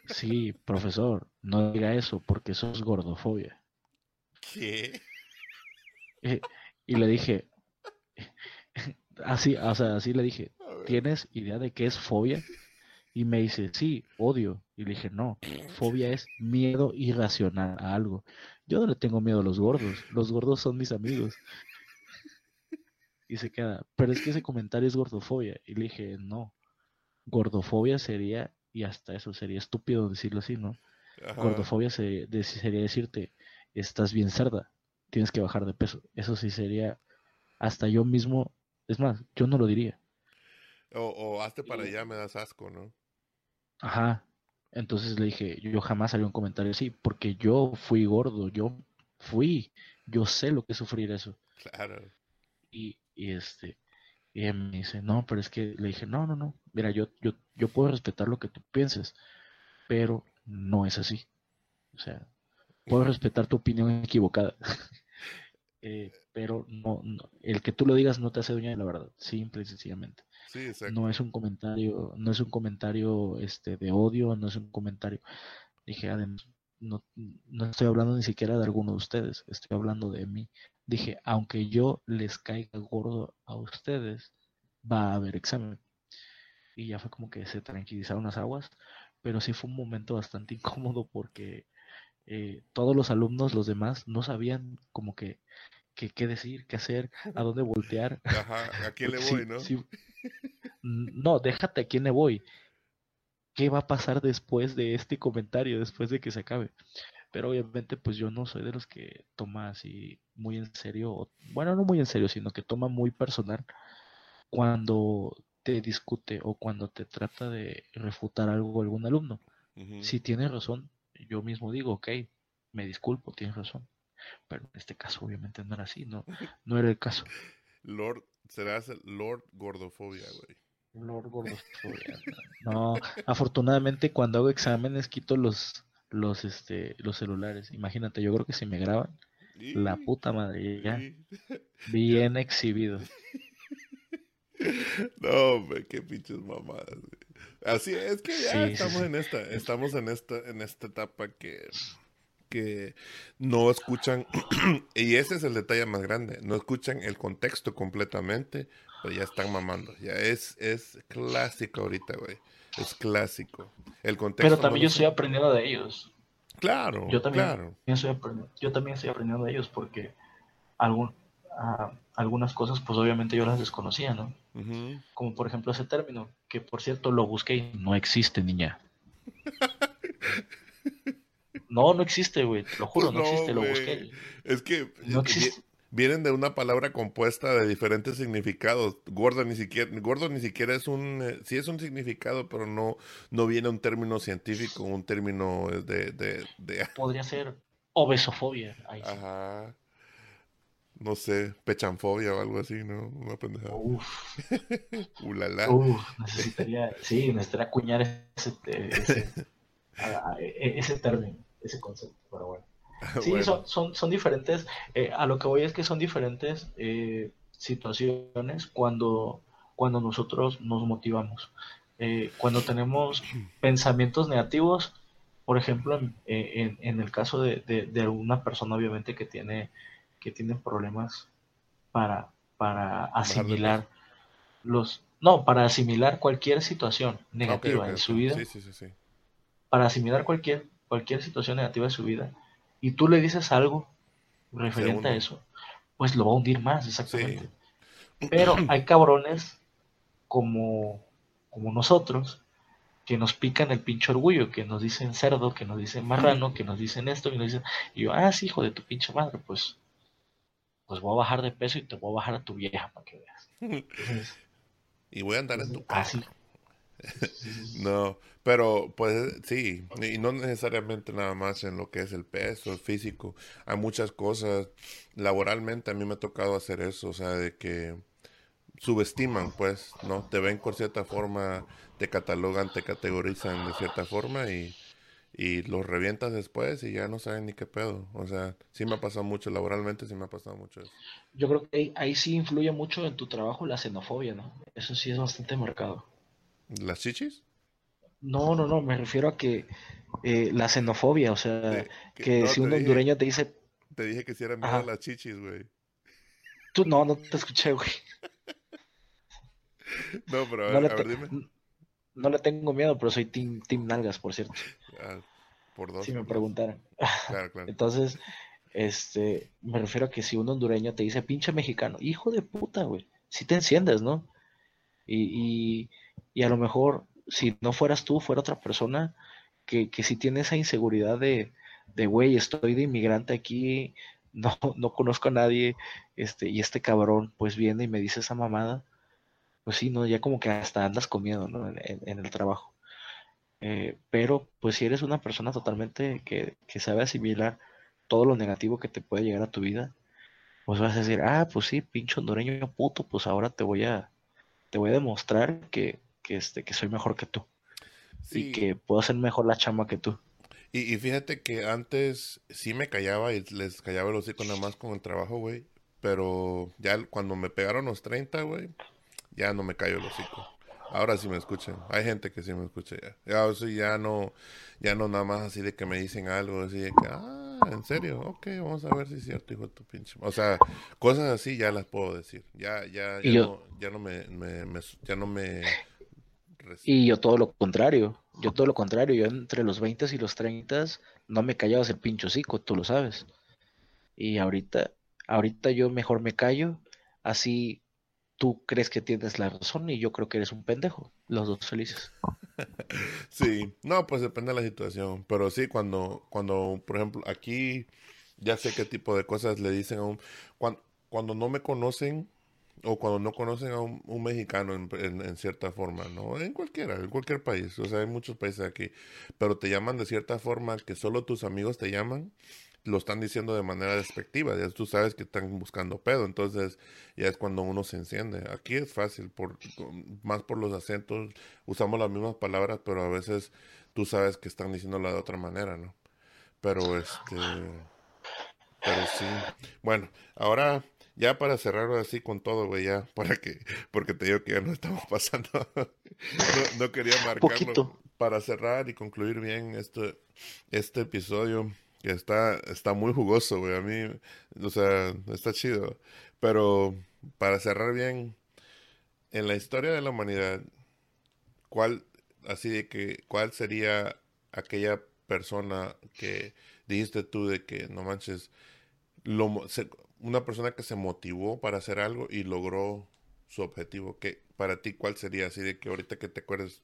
Sí, profesor, no diga eso porque eso es gordofobia. ¿Qué? Eh, y le dije, <laughs> así, o sea, así le dije, ¿tienes idea de qué es fobia? Y me dice, sí, odio. Y le dije, no, fobia es miedo irracional a algo. Yo no le tengo miedo a los gordos, los gordos son mis amigos. y se queda, pero es que ese comentario es gordofobia. Y le dije, no, gordofobia sería, y hasta eso sería estúpido decirlo así, ¿no? Gordofobia se, sería decirte, estás bien cerda, tienes que bajar de peso. Eso sí sería, hasta yo mismo, es más, yo no lo diría. O, o hazte para allá, me das asco, ¿no? Ajá. Entonces le dije, yo jamás haría un comentario así, porque yo fui gordo, yo fui, yo sé lo que es sufrir eso. Claro. Y, y este, y él me dice, no, pero es que le dije, no, no, no, mira, yo, yo, yo puedo respetar lo que tú pienses, pero no es así. O sea, puedo respetar tu opinión equivocada. <laughs> Eh, pero no, el que tú lo digas no te hace dueña de la verdad, simple y sencillamente. No es un comentario, no es un comentario este de odio, no es un comentario. Dije, además, no, no estoy hablando ni siquiera de alguno de ustedes, estoy hablando de mí. Dije, aunque yo les caiga gordo a ustedes, va a haber examen. Y ya fue como que se tranquilizaron las aguas, pero sí fue un momento bastante <laughs> incómodo porque eh, todos los alumnos, los demás, no sabían como que, qué decir, qué hacer, a <laughs> dónde voltear. Ajá, ¿a quién le voy, no? <laughs> no, déjate a quién le voy. ¿Qué va a pasar después de este comentario, después de que se acabe? Pero obviamente, pues yo no soy de los que toma así muy en serio, bueno, no muy en serio, sino que toma muy personal cuando te discute o cuando te trata de refutar algo algún alumno. Si tiene razón, yo mismo digo, ok, me disculpo, tienes razón. Pero en este caso obviamente no era así, no, <laughs> no era el caso. Lord, serás el Lord Gordofobia, güey. Lord Gordofobia. No, afortunadamente cuando hago exámenes quito los, los, este, los celulares. Imagínate, yo creo que si me graban, la puta madre, ya. Bien <laughs> exhibido. No, hombre, qué pinches mamadas. Así es que ya estamos en esta, estamos en esta, en esta etapa que, que no escuchan, <clears throat> y ese es el detalle más grande, no escuchan el contexto completamente, pero ya están mamando. Ya es, es clásico ahorita, güey. Es clásico. El contexto. Pero también yo estoy aprendiendo de ellos. Claro, yo también, claro. Estoy yo también estoy aprendiendo de ellos porque algún, algunas cosas, pues obviamente yo las desconocía, ¿no? Como por ejemplo ese término, que por cierto lo busqué y no existe, niña. <laughs> no, no existe, güey, te lo juro, no, existe, lo busqué. Es que vienen de una palabra compuesta de diferentes significados. Gordo ni siquiera, gordo ni siquiera es un, eh, sí es un significado, pero no, no viene un término científico, un término de, de, de... <laughs> Podría ser obesofobia. Ajá no sé, pechanfobia o algo así, ¿no? Una pendejada. Uf. <laughs> Ulala. Uf, necesitaría, sí, necesitaría acuñar ese, ese, <laughs> e, ese término, ese concepto, pero bueno. <laughs> Sí, Son, son, son, diferentes, eh, a lo que voy es que son diferentes eh, situaciones cuando, cuando nosotros nos motivamos. Eh, cuando tenemos <clears throat> pensamientos negativos, por ejemplo, en, en, en el caso de, de, de, una persona obviamente que tiene que tienen problemas para, para asimilar los... No, para asimilar cualquier situación negativa de su vida. para asimilar cualquier, cualquier situación negativa de su vida. Y tú le dices algo referente a eso, pues lo va a hundir más, exactamente. Pero <clears throat> hay cabrones como, como nosotros que nos pican el pinche orgullo, que nos dicen cerdo, que nos dicen marrano, que nos dicen esto, que nos dicen, y yo, ah, sí, hijo de tu pinche madre, pues pues voy a bajar de peso y te voy a bajar a tu vieja para que veas. <laughs> y voy a andar en tu casa. <laughs> no, pero pues sí, y no necesariamente nada más en lo que es el peso, el físico. Hay muchas cosas. Laboralmente a mí me ha tocado hacer eso, o sea, de que subestiman, pues, ¿no? Te ven por cierta forma, te catalogan, te categorizan de cierta forma y y los revientas después y ya no saben ni qué pedo. O sea, sí me ha pasado mucho laboralmente, sí me ha pasado mucho eso. Yo creo que ahí, sí influye mucho en tu trabajo la xenofobia, ¿no? Eso sí es bastante marcado. ¿Las chichis? No, no, no, me refiero a que eh, la xenofobia, o sea, que, si un hondureño te dice... Te dije que si eran miedo las chichis, güey. Tú no, no te escuché, güey. <laughs> no, pero a, ver, dime. No le tengo miedo, pero soy Team, team Nalgas, por cierto. <laughs> Ah, por dos. Si me preguntaran. <laughs> Claro, claro. Entonces, este, me refiero a que si un hondureño te dice pinche mexicano, hijo de puta, güey. sí te enciendes, ¿no? Y, y, a lo mejor, si no fueras tú, fuera otra persona que, que sí tiene esa inseguridad de, de, güey, estoy de inmigrante aquí, no, no conozco a nadie, este, y este cabrón pues viene y me dice esa mamada, pues sí, ¿no? Ya como que hasta andas comiendo, ¿no? En, el trabajo. Eh, pero pues si eres una persona totalmente que, que sabe asimilar todo lo negativo que te puede llegar a tu vida, pues vas a decir, ah, pues sí, pincho hondureño puto, pues ahora te voy a, te voy a demostrar que, que, este, que soy mejor que tú. Y que puedo hacer mejor la chamba que tú. Y, fíjate que antes sí me callaba y les callaba el hocico nada más con el trabajo, güey. Pero ya cuando me pegaron los 30, güey, ya no me callo el hocico. Ahora sí me escuchan. Hay gente que sí me escucha ya. Ya, ya no, ya no nada más así de que me dicen algo, así de que, ah, en serio, ok, vamos a ver si es cierto, hijo de tu pinche. O sea, cosas así ya las puedo decir. Ya, ya, ya, no, ya no me, ya no me y yo todo lo contrario, yo todo lo contrario, yo entre los 20 y los 30 no me callaba el pincho cico, tú lo sabes. Y ahorita, ahorita yo mejor me callo, así tú crees que tienes la razón y yo creo que eres un pendejo, los dos felices. <laughs> sí, no, pues depende de la situación, pero sí, cuando, cuando, por ejemplo, aquí ya sé qué tipo de cosas le dicen a un, cuando, cuando no me conocen, o cuando no conocen a un, mexicano en, cierta forma, ¿no? En cualquiera, en cualquier país, o sea, hay muchos países aquí, pero te llaman de cierta forma que solo tus amigos te llaman, lo están diciendo de manera despectiva, ya tú sabes que están buscando pedo, entonces ya es cuando uno se enciende. Aquí es fácil, por, más por los acentos, usamos las mismas palabras, pero a veces tú sabes que están diciéndola de otra manera, ¿no? Pero este... Pero sí. Bueno, ahora ya para cerrar así con todo, güey, ya, <laughs> para que, porque te digo que ya no estamos pasando. <laughs> no, quería marcarlo. Para cerrar y concluir bien este, este episodio, que está, está muy jugoso, güey, a mí, o sea, está chido. Pero para cerrar bien, en la historia de la humanidad, ¿cuál, así de que, cuál sería aquella persona que dijiste tú de que, no manches, una persona que se motivó para hacer algo y logró su objetivo. ¿Qué, para ti, ¿cuál sería? Así de que ahorita que te acuerdes.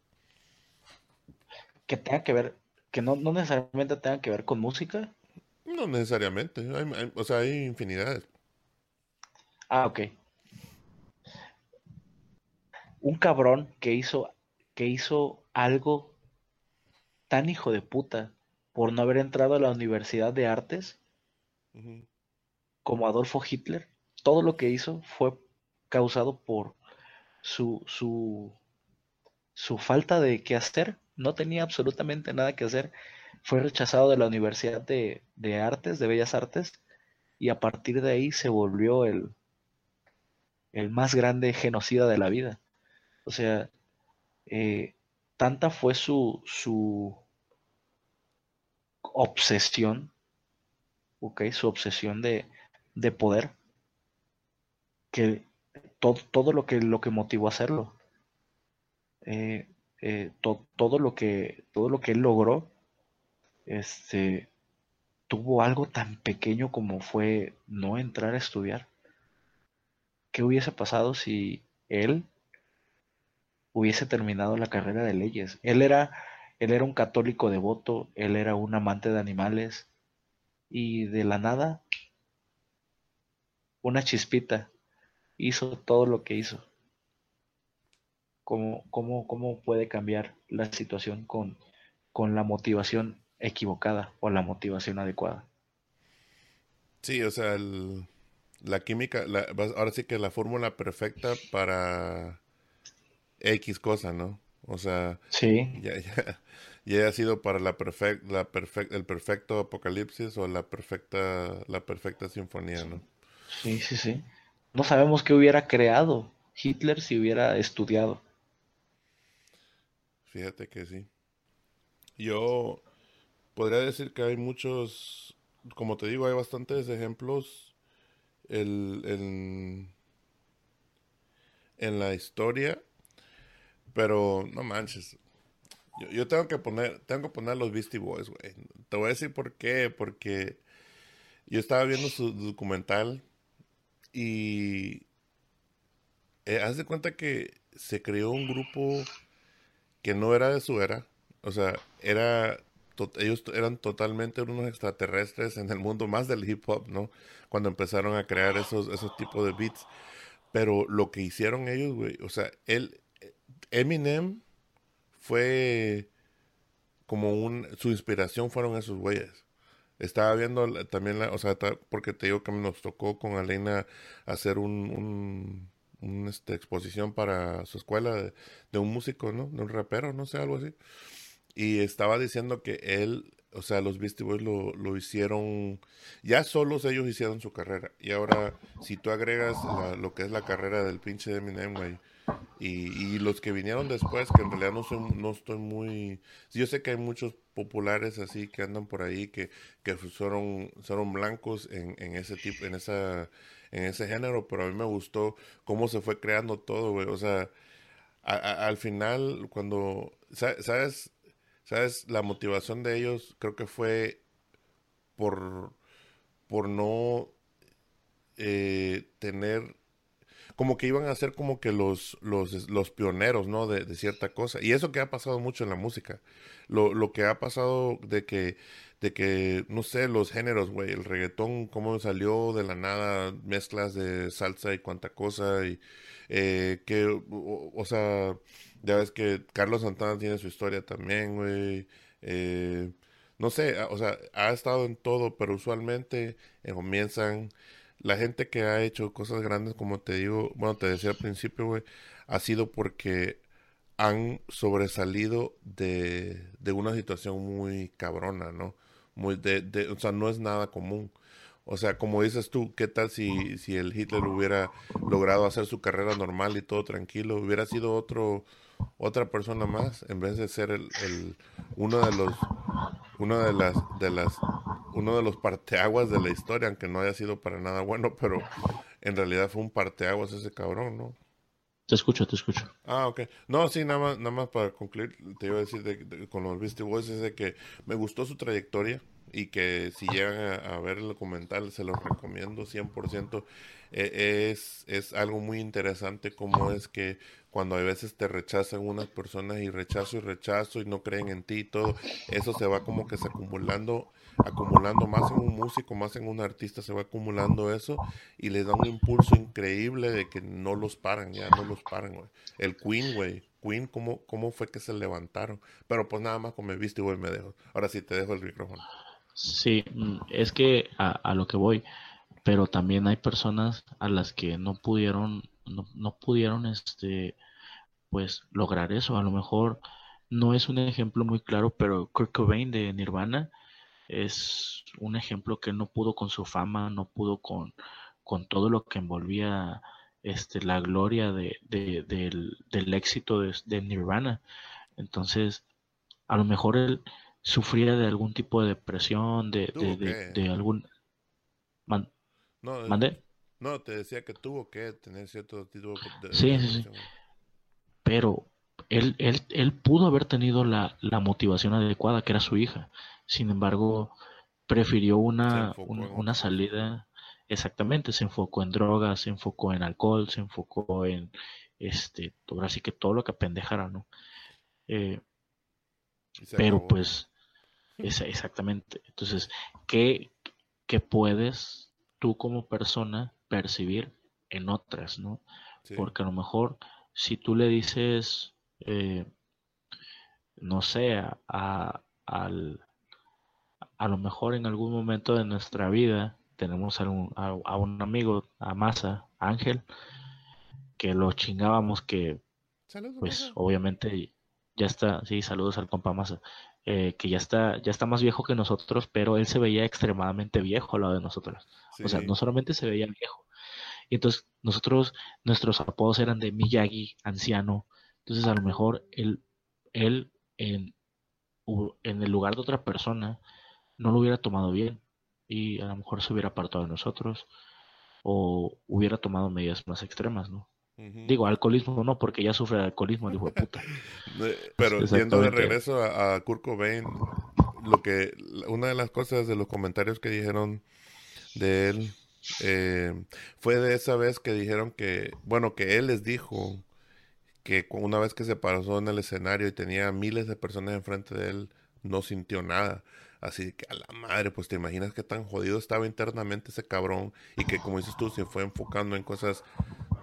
Que tenga que ver, que no, no necesariamente tenga que ver con música. No necesariamente, o sea, hay infinidades. Ah, ok. Un cabrón que hizo, que hizo algo tan hijo de puta por no haber entrado a la Universidad de Artes como Adolfo Hitler, todo lo que hizo fue causado por su, su, su falta de qué hacer. No tenía absolutamente nada que hacer. Fue rechazado de la Universidad de, Artes, de Bellas Artes, y a partir de ahí se volvió el, el más grande genocida de la vida. O sea, eh, tanta fue su, su obsesión, ok, su obsesión de, de poder que todo lo que lo que motivó a hacerlo eh, eh, todo lo que todo lo que él logró este tuvo algo tan pequeño como fue no entrar a estudiar qué hubiese pasado si él hubiese terminado la carrera de leyes él era él era un católico devoto él era un amante de animales y de la nada una chispita hizo todo lo que hizo. ¿Cómo, cómo, cómo puede cambiar la situación con, con la motivación equivocada o la motivación adecuada? Sí, o sea, la química, ahora sí que la fórmula perfecta para X cosa, ¿no? O sea, sí. ya, ya, <laughs> ha sido para la perfect, la el perfecto apocalipsis o la perfecta, la perfecta sinfonía, ¿no? Sí, sí, sí. No sabemos qué hubiera creado Hitler si hubiera estudiado. Fíjate que sí. Yo podría decir que hay muchos, como te digo, hay bastantes ejemplos en, en la historia, pero no manches. Yo, yo, tengo que poner, tengo que poner los Beastie Boys, güey. Te voy a decir por qué, porque yo estaba viendo su documental y eh, haz de cuenta que se creó un grupo que no era de su era, o sea, era ellos eran totalmente unos extraterrestres en el mundo más del hip hop, ¿no? Cuando empezaron a crear esos, esos tipos de beats. Pero lo que hicieron ellos, güey, o sea, él, Eminem fue como un, su inspiración fueron esos güeyes. Estaba viendo también, la, o sea, porque te digo que nos tocó con Alena hacer un, un, este, exposición para su escuela de, de, un músico, ¿no? De un rapero, no sé, algo así. Y estaba diciendo que él, o sea, los Beastie Boys lo, lo hicieron, ya solos ellos hicieron su carrera. Y ahora, si tú agregas lo que es la carrera del pinche Eminem, güey, y, y, los que vinieron después, que en realidad no, soy, no estoy muy... Yo sé que hay muchos populares así que andan por ahí que, que fueron, fueron blancos en, en ese tipo, en esa en ese género, pero a mí me gustó cómo se fue creando todo, güey. O sea, al final, cuando, ¿sabes? ¿Sabes? La motivación de ellos creo que fue por, por no eh, tener como que iban a ser como que los, los, los pioneros, ¿no? De, de, cierta cosa. Y eso que ha pasado mucho en la música. Lo, lo que ha pasado de que, de que, no sé, los géneros, güey, el reggaetón, cómo salió de la nada, mezclas de salsa y cuanta cosa, y eh, que, o, sea, ya ves que Carlos Santana tiene su historia también, güey. Eh, no sé, o sea, ha estado en todo, pero usualmente eh, comienzan la gente que ha hecho cosas grandes, como te digo, bueno, te decía al principio, güey, ha sido porque han sobresalido de, de una situación muy cabrona, ¿no? Muy de, de, o sea, no es nada común. O sea, como dices tú, ¿qué tal si, si el Hitler hubiera logrado hacer su carrera normal y todo tranquilo? Hubiera sido otro, otra persona más, en vez de ser el, el uno de los, una de las, de las uno de los parteaguas de la historia, aunque no haya sido para nada bueno, pero en realidad fue un parteaguas ese cabrón, ¿no? Te escucho, te escucho. Ah, ok. No, sí, nada más, nada más para concluir, te iba a decir de, con los Beastie Boys es de que me gustó su trayectoria y que si llegan a, ver el documental se los recomiendo 100%. Eh, es, es algo muy interesante como es que cuando a veces te rechazan unas personas y rechazo y rechazo y no creen en ti y todo, eso se va como que se acumulando acumulando más en un músico, más en un artista, se va acumulando eso y les da un impulso increíble de que no los paran, ya no los paran. El Queen, güey. Queen, ¿cómo, ¿cómo fue que se levantaron? Pero pues nada más como me viste, güey, me dejo. Ahora sí te dejo el micrófono. Sí, mm, es que a, a lo que voy, pero también hay personas a las que no pudieron, no, no pudieron, este, pues lograr eso. A lo mejor no es un ejemplo muy claro, pero Kurt Cobain de Nirvana, es un ejemplo que no pudo con su fama, no pudo con, con todo lo que envolvía este, la gloria de, del, éxito de, Nirvana. Entonces, a lo mejor él sufría de algún tipo de depresión, de, de, algún... no, ¿Mandé? No, te decía que tuvo que tener cierto tipo de... Sí, sí, sí. Pero él, él, él pudo haber tenido la, la motivación adecuada, que era su hija. Sin embargo, prefirió una, una salida, exactamente, se enfocó en drogas, se enfocó en alcohol, se enfocó en, este, ahora sí que todo lo que apendejara, ¿no? Eh, pero pues, es, exactamente. Entonces, ¿qué, ¿qué, puedes tú como persona percibir en otras, ¿no? Porque a lo mejor si tú le dices, eh, no sé, a, al, a lo mejor en algún momento de nuestra vida tenemos a un, a, un amigo, a Masa, Ángel, que lo chingábamos que, pues obviamente ya está, sí, saludos al compa Masa, eh, que ya está, ya está más viejo que nosotros, pero él se veía extremadamente viejo al lado de nosotros. O sea, no solamente se veía viejo. Y entonces nosotros, nuestros apodos eran de Miyagi, anciano. Entonces a lo mejor él, él en, en el lugar de otra persona, no lo hubiera tomado bien y a lo mejor se hubiera apartado de nosotros o hubiera tomado medidas más extremas, ¿no? Digo, alcoholismo no, porque ya sufre de alcoholismo, dijo puta. <laughs> Pero yendo de regreso a, a, Kurt Cobain, lo que, una de las cosas de los comentarios que dijeron de él, Eh, fue de esa vez que dijeron que, bueno, que él les dijo que una vez que se pasó en el escenario y tenía miles de personas enfrente de él, no sintió nada. Así que a la madre, pues te imaginas qué tan jodido estaba internamente ese cabrón y que como dices tú, se fue enfocando en cosas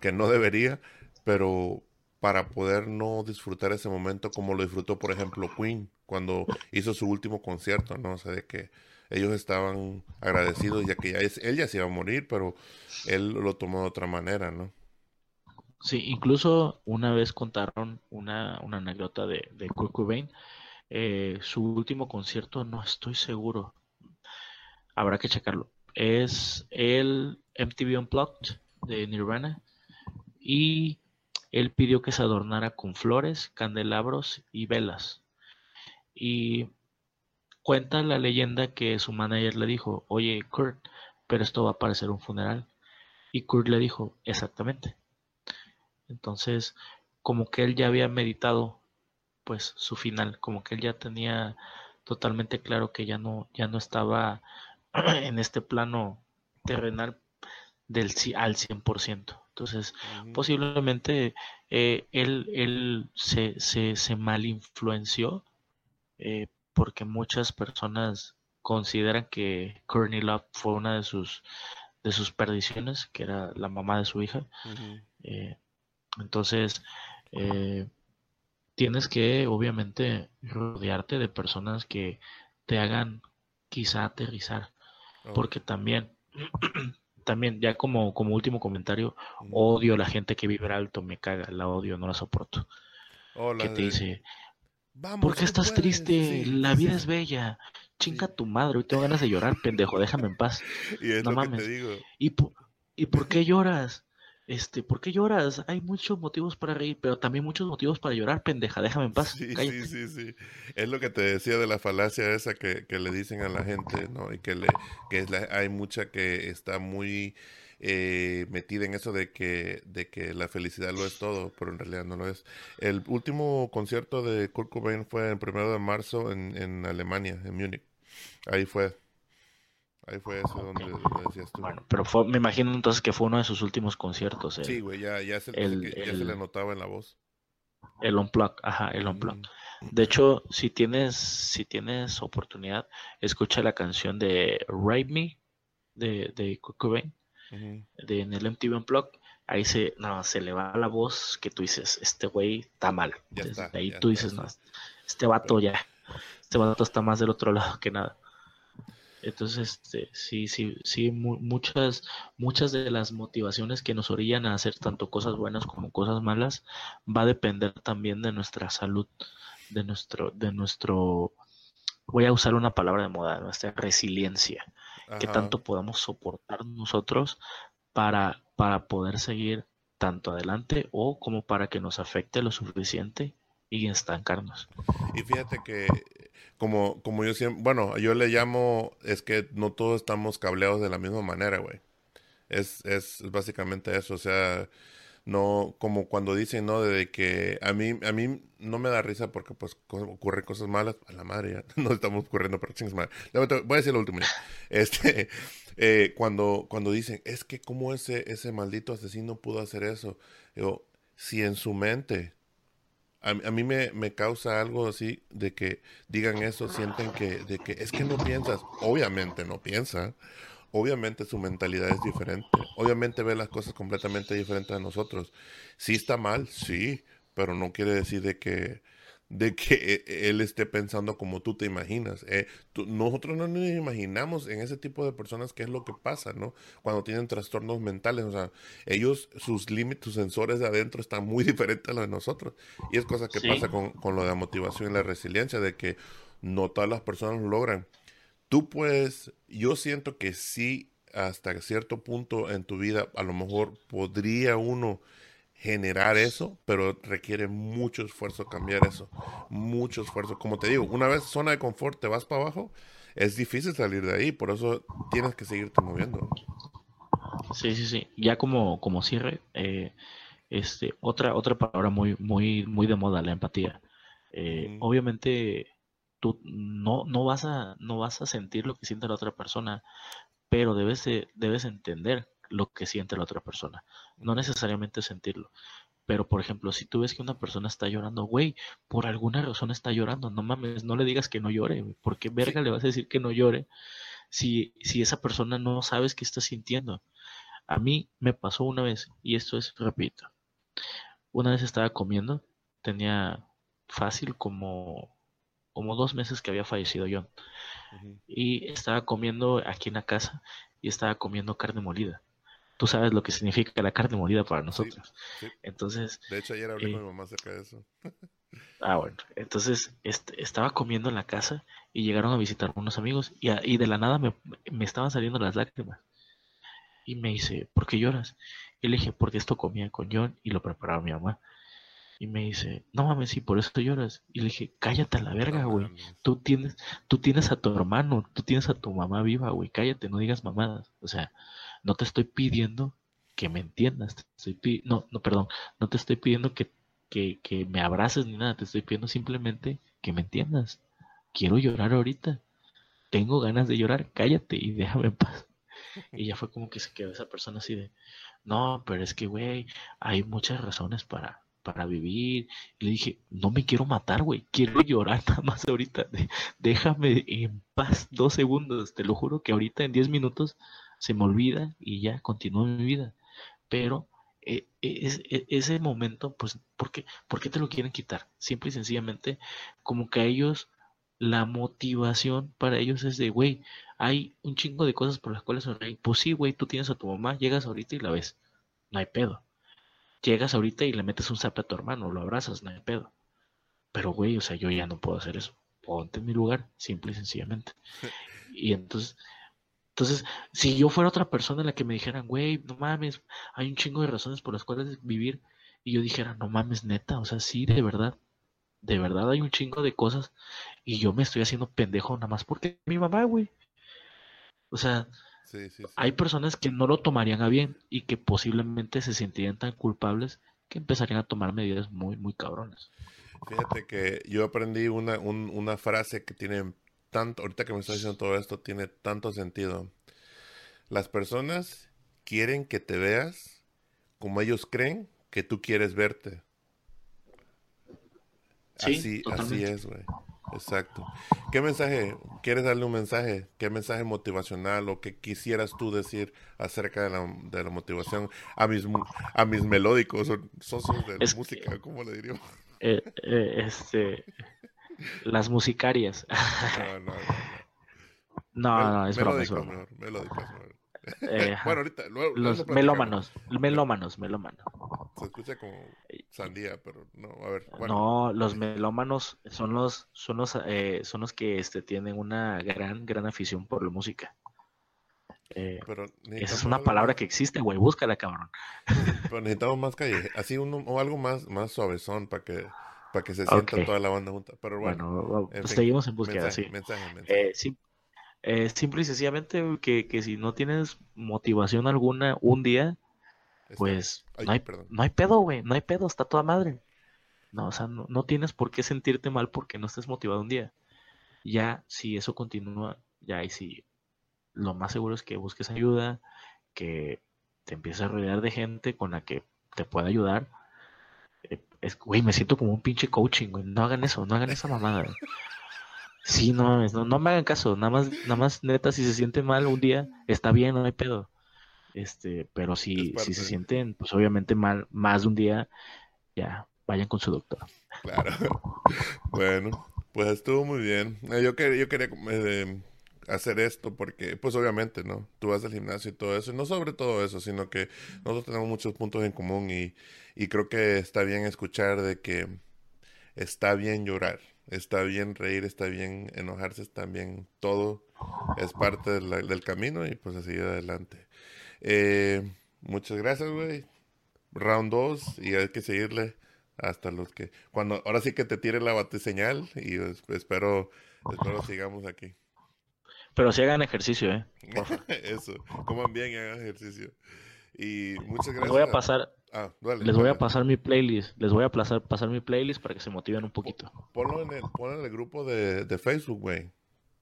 que no debería, pero para poder no disfrutar ese momento como lo disfrutó, por ejemplo, Queen cuando hizo su último concierto, ¿no? O sea, de que ellos estaban agradecidos ya que ya es, él ya se iba a morir, pero él lo tomó de otra manera, ¿no? Sí, incluso una vez contaron una, una anécdota de, Kurt Cobain, eh, su último concierto, no estoy seguro, habrá que checarlo, es el MTV Unplugged de Nirvana y él pidió que se adornara con flores, candelabros y velas. Y cuenta la leyenda que su manager le dijo, oye Kurt, pero esto va a parecer un funeral. Y Kurt le dijo, exactamente. Entonces, como que él ya había meditado pues su final, como que él ya tenía totalmente claro que ya no, ya no estaba <clears throat> en este plano terrenal del al 100%. Entonces, posiblemente eh, él, él se, se, se mal influenció eh, porque muchas personas consideran que Courtney Love fue una de sus de sus perdiciones, que era la mamá de su hija. Eh, entonces, eh, tienes que obviamente rodearte de personas que te hagan quizá aterrizar, oh. porque también, <clears throat> también ya como, como último comentario, odio a la gente que vive alto, me caga, la odio, no la soporto. que te dice, Vamos, ¿por qué estás triste? la vida es <laughs> bella. Chinga tu madre, hoy tengo ganas de llorar, pendejo, déjame en paz. <laughs> no mames. ¿Y, ¿Y por qué lloras? Este, ¿por qué lloras? Hay muchos motivos para reír, pero también muchos motivos para llorar, pendeja, déjame en paz. Sí, sí, sí, sí. Es lo que te decía de la falacia esa que, que le dicen a la gente, ¿no? Y que, le, que es la, hay mucha que está muy eh, metida en eso de que, de que la felicidad lo es todo, pero en realidad no lo es. El último concierto de Kurt Cobain fue el primero de marzo en, en Alemania, en Múnich. Ahí fue. Ahí fue eso donde, decías tú. Bueno, pero me imagino entonces que fue uno de sus últimos conciertos. sí, güey, ya, ya, se, le notaba en la voz. El Unplug, ajá, el Unplug. De hecho, si tienes, si tienes oportunidad, escucha la canción de Ride Me de, de Cobain, de, en el MTV Unplug. Ahí se, no, se le va la voz que tú dices, este güey está mal. ahí tú dices, no, este vato ya, este vato está más del otro lado que nada. Entonces, este, sí, sí, sí, muchas, muchas de las motivaciones que nos orillan a hacer tanto cosas buenas como cosas malas va a depender también de nuestra salud, de nuestro, de nuestro, voy a usar una palabra de moda, nuestra resiliencia, que tanto podamos soportar nosotros para, para poder seguir tanto adelante o como para que nos afecte lo suficiente y estancarnos. Y fíjate que como, como yo siempre, bueno, yo le llamo, es que no todos estamos cableados de la misma manera, güey. Es, es básicamente eso, o sea, no, como cuando dicen, ¿no? De que a mí, a mí no me da risa porque pues ocurren cosas malas, a la madre, ya, <laughs> no estamos ocurriendo pero chingas malas. Voy a decir lo último, <laughs> Este, eh, cuando, cuando dicen, es que como ese, ese maldito asesino pudo hacer eso, digo, si en su mente a, mí me, me, causa algo así de que digan eso, sienten que, de que es que no piensas. Obviamente no piensa. Obviamente su mentalidad es diferente. Obviamente ve las cosas completamente diferentes a nosotros. Sí está mal, sí, pero no quiere decir de que de que e, él esté pensando como tú te imaginas. Eh, nosotros no nos imaginamos en ese tipo de personas qué es lo que pasa, ¿no? Cuando tienen trastornos mentales, o sea, ellos, sus límites, sus sensores de adentro están muy <laughs> diferentes a los de nosotros. Y es cosa que pasa con, con lo de la motivación y la resiliencia, de que no todas las personas lo logran. Tú puedes, yo siento que sí, hasta cierto punto en tu vida, a lo mejor podría uno generar eso, pero requiere mucho esfuerzo cambiar eso. Mucho esfuerzo. Como te digo, una vez zona de confort te vas para abajo, es difícil salir de ahí, por eso tienes que seguirte moviendo. Sí, sí, sí. Ya como, como cierre, eh, este, otra, otra palabra muy, muy, muy de moda, la empatía. Eh, obviamente, tú no, no vas a, no vas a sentir lo que siente la otra persona, pero debes, debes entender lo que siente la otra persona, no necesariamente sentirlo. Pero, por ejemplo, si tú ves que una persona está llorando, güey, por alguna razón está llorando, no mames, no le digas que no llore, ¿por qué verga le vas a decir que no llore si, si esa persona no sabes qué está sintiendo? A mí me pasó una vez, y esto es, repito, una vez estaba comiendo, tenía fácil como, como dos meses que había fallecido John, y estaba comiendo aquí en la casa y estaba comiendo carne molida tú sabes lo que significa la carne molida para nosotros. Entonces. De hecho, ayer hablé con eh, mi mamá acerca de eso. <laughs> ah, bueno. Entonces, este, estaba comiendo en la casa y llegaron a visitar unos amigos y, y de la nada me, me, estaban saliendo las lágrimas. Y me dice, ¿por qué lloras? Y le dije, porque esto comía con John y lo preparaba mi mamá. Y me dice, no mames, sí, por eso lloras. Y le dije, cállate a la verga, güey. Tú tienes, tú tienes a tu hermano, tú tienes a tu mamá viva, güey. Cállate, no digas mamadas. O sea, no te estoy pidiendo que me entiendas, estoy no, no, perdón, no te estoy pidiendo que, me abraces ni nada, te estoy pidiendo simplemente que me entiendas. Quiero llorar ahorita, tengo ganas de llorar, cállate y déjame en paz. Y ya fue como que se quedó esa persona así de, no, pero es que, güey, hay muchas razones para, para vivir. Y le dije, no me quiero matar, güey, quiero llorar nada más ahorita. Déjame en paz dos segundos, te lo juro que ahorita en diez minutos se me olvida y ya continúo mi vida. Pero eh, es, e, ese momento, pues, ¿por qué, ¿por qué te lo quieren quitar? Simple y sencillamente, como que a ellos la motivación para ellos es de, güey, hay un chingo de cosas por las cuales sonreír. Pues sí, güey, tú tienes a tu mamá, llegas ahorita y la ves. No hay pedo. Llegas ahorita y le metes un zape a tu hermano, lo abrazas, no hay pedo. Pero, güey, o sea, yo ya no puedo hacer eso. Ponte en mi lugar, simple y sencillamente. <laughs> Y entonces, entonces, si yo fuera otra persona en la que me dijeran, güey, no mames, hay un chingo de razones por las cuales vivir, y yo dijera, no mames, neta, o sea, sí, de verdad, de verdad hay un chingo de cosas, y yo me estoy haciendo pendejo nada más porque mi mamá, güey. O sea, hay personas que no lo tomarían a bien y que posiblemente se sentirían tan culpables que empezarían a tomar medidas muy, muy cabronas. Fíjate que yo aprendí una, una frase que ahorita que me estás diciendo todo esto, tiene tanto sentido. Las personas quieren que te veas como ellos creen que tú quieres verte. así, así es, güey. Exacto. ¿Qué mensaje? ¿Quieres darle un mensaje? ¿Qué mensaje motivacional o qué quisieras tú decir acerca de la, de la motivación a mis, a mis melódicos socios de la música? ¿Cómo le diríamos? Eh, eh, este, las musicarias. No, no, no. es broma, es broma. Eh, <laughs> bueno, ahorita, los melómanos, melómanos, melómanos. Se escucha como sandía, pero no, a ver. No, los melómanos son los, son los, eh, son los que este, tienen una gran, gran afición por la música. Eh, esa es una palabra que existe, güey, búscala, cabrón. Pero necesitamos más calle, así uno, o algo más, más suavezón para que para que se sienta toda la banda junta. Pero bueno, pues seguimos en búsqueda, sí. Eh, eh, simple y sencillamente que, que, si no tienes motivación alguna un día, pues no, hay, no hay pedo, güey, no hay pedo, está toda madre. No, o sea, no, no, tienes por qué sentirte mal porque no estés motivado un día. Ya, si eso continúa, ya y si lo más seguro es que busques ayuda, que te empieces a rodear de gente con la que te pueda ayudar es, güey, me siento como un pinche coaching, güey. No hagan eso, no hagan esa mamada. Sí, no, no, no me hagan caso. Nada más, nada más, neta, si se siente mal un día, está bien, no hay pedo. Este, pero si, si se sienten, pues obviamente mal más de un día, ya, vayan con su doctor. Claro. <laughs> bueno, pues estuvo muy bien. Eh, yo, quería, yo quería eh, hacer esto porque, pues obviamente, ¿no? Tú vas al gimnasio y todo eso. Y no sobre todo eso, sino que nosotros tenemos muchos puntos en común y y creo que está bien escuchar de que está bien llorar, está bien reír, está bien enojarse, está bien todo es parte del, camino y pues a seguir adelante. Eh, muchas gracias, güey. Round 2 y hay que seguirle hasta los que cuando ahora sí que te tire la batiseñal y espero espero sigamos aquí. Pero si hagan ejercicio, eh. <laughs> Eso, coman bien y hagan ejercicio. Y muchas gracias. voy a pasar, Ah, les voy a pasar mi playlist. Les voy a pasar, pasar mi playlist para que se motiven un poquito. Ponlo en el, ponlo en el grupo de, de Facebook, güey.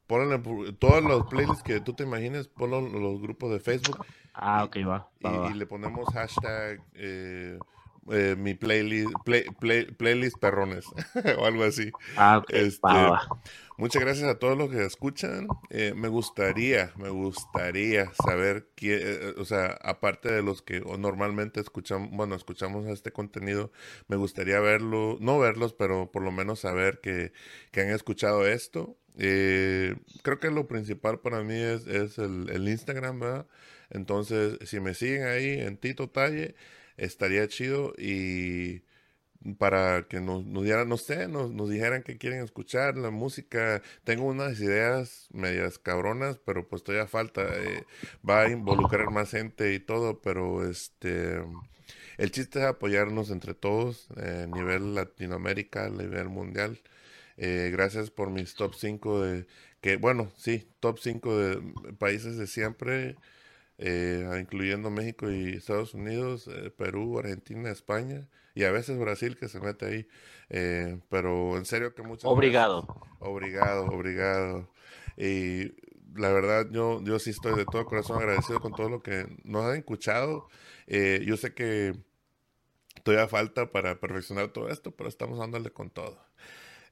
ponle todos los playlists que tú te imagines, ponlo en los grupos de Facebook. Ah, ok, va. y, le ponemos hashtag eh, eh, mi playlist, playlist perrones <laughs> o algo así. Ah, este, Muchas gracias a todos los que escuchan. Eh, me gustaría, me gustaría saber quién, eh, o sea, aparte de los que normalmente escuchamos, bueno, escuchamos este contenido, me gustaría verlo, no verlos, pero por lo menos saber que, que han escuchado esto. Creo que lo principal para mí es, es el, el, Instagram, ¿verdad? Entonces, si me siguen ahí en Tito Talle, estaría chido y para que nos, nos dieran, no sé, nos, nos dijeran que quieren escuchar la música. Tengo unas ideas medias cabronas, pero pues todavía falta. Eh, va a involucrar más gente y todo, pero este... El chiste es apoyarnos entre todos eh, a nivel Latinoamérica, a nivel mundial. Eh, gracias por mis top 5 de... que Bueno, sí, top 5 de países de siempre, incluyendo México y Estados Unidos, Perú, Argentina, España y a veces Brasil que se mete ahí. Eh, pero en serio que muchas Obrigado. obrigado, obrigado. Y la verdad, yo, yo sí estoy de todo corazón agradecido con todo lo que nos han escuchado. Eh, yo sé que todavía falta para perfeccionar todo esto, pero estamos dándole con todo.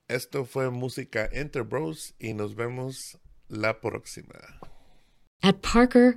Esto fue Música Enter Bros y nos vemos la próxima. At Parker,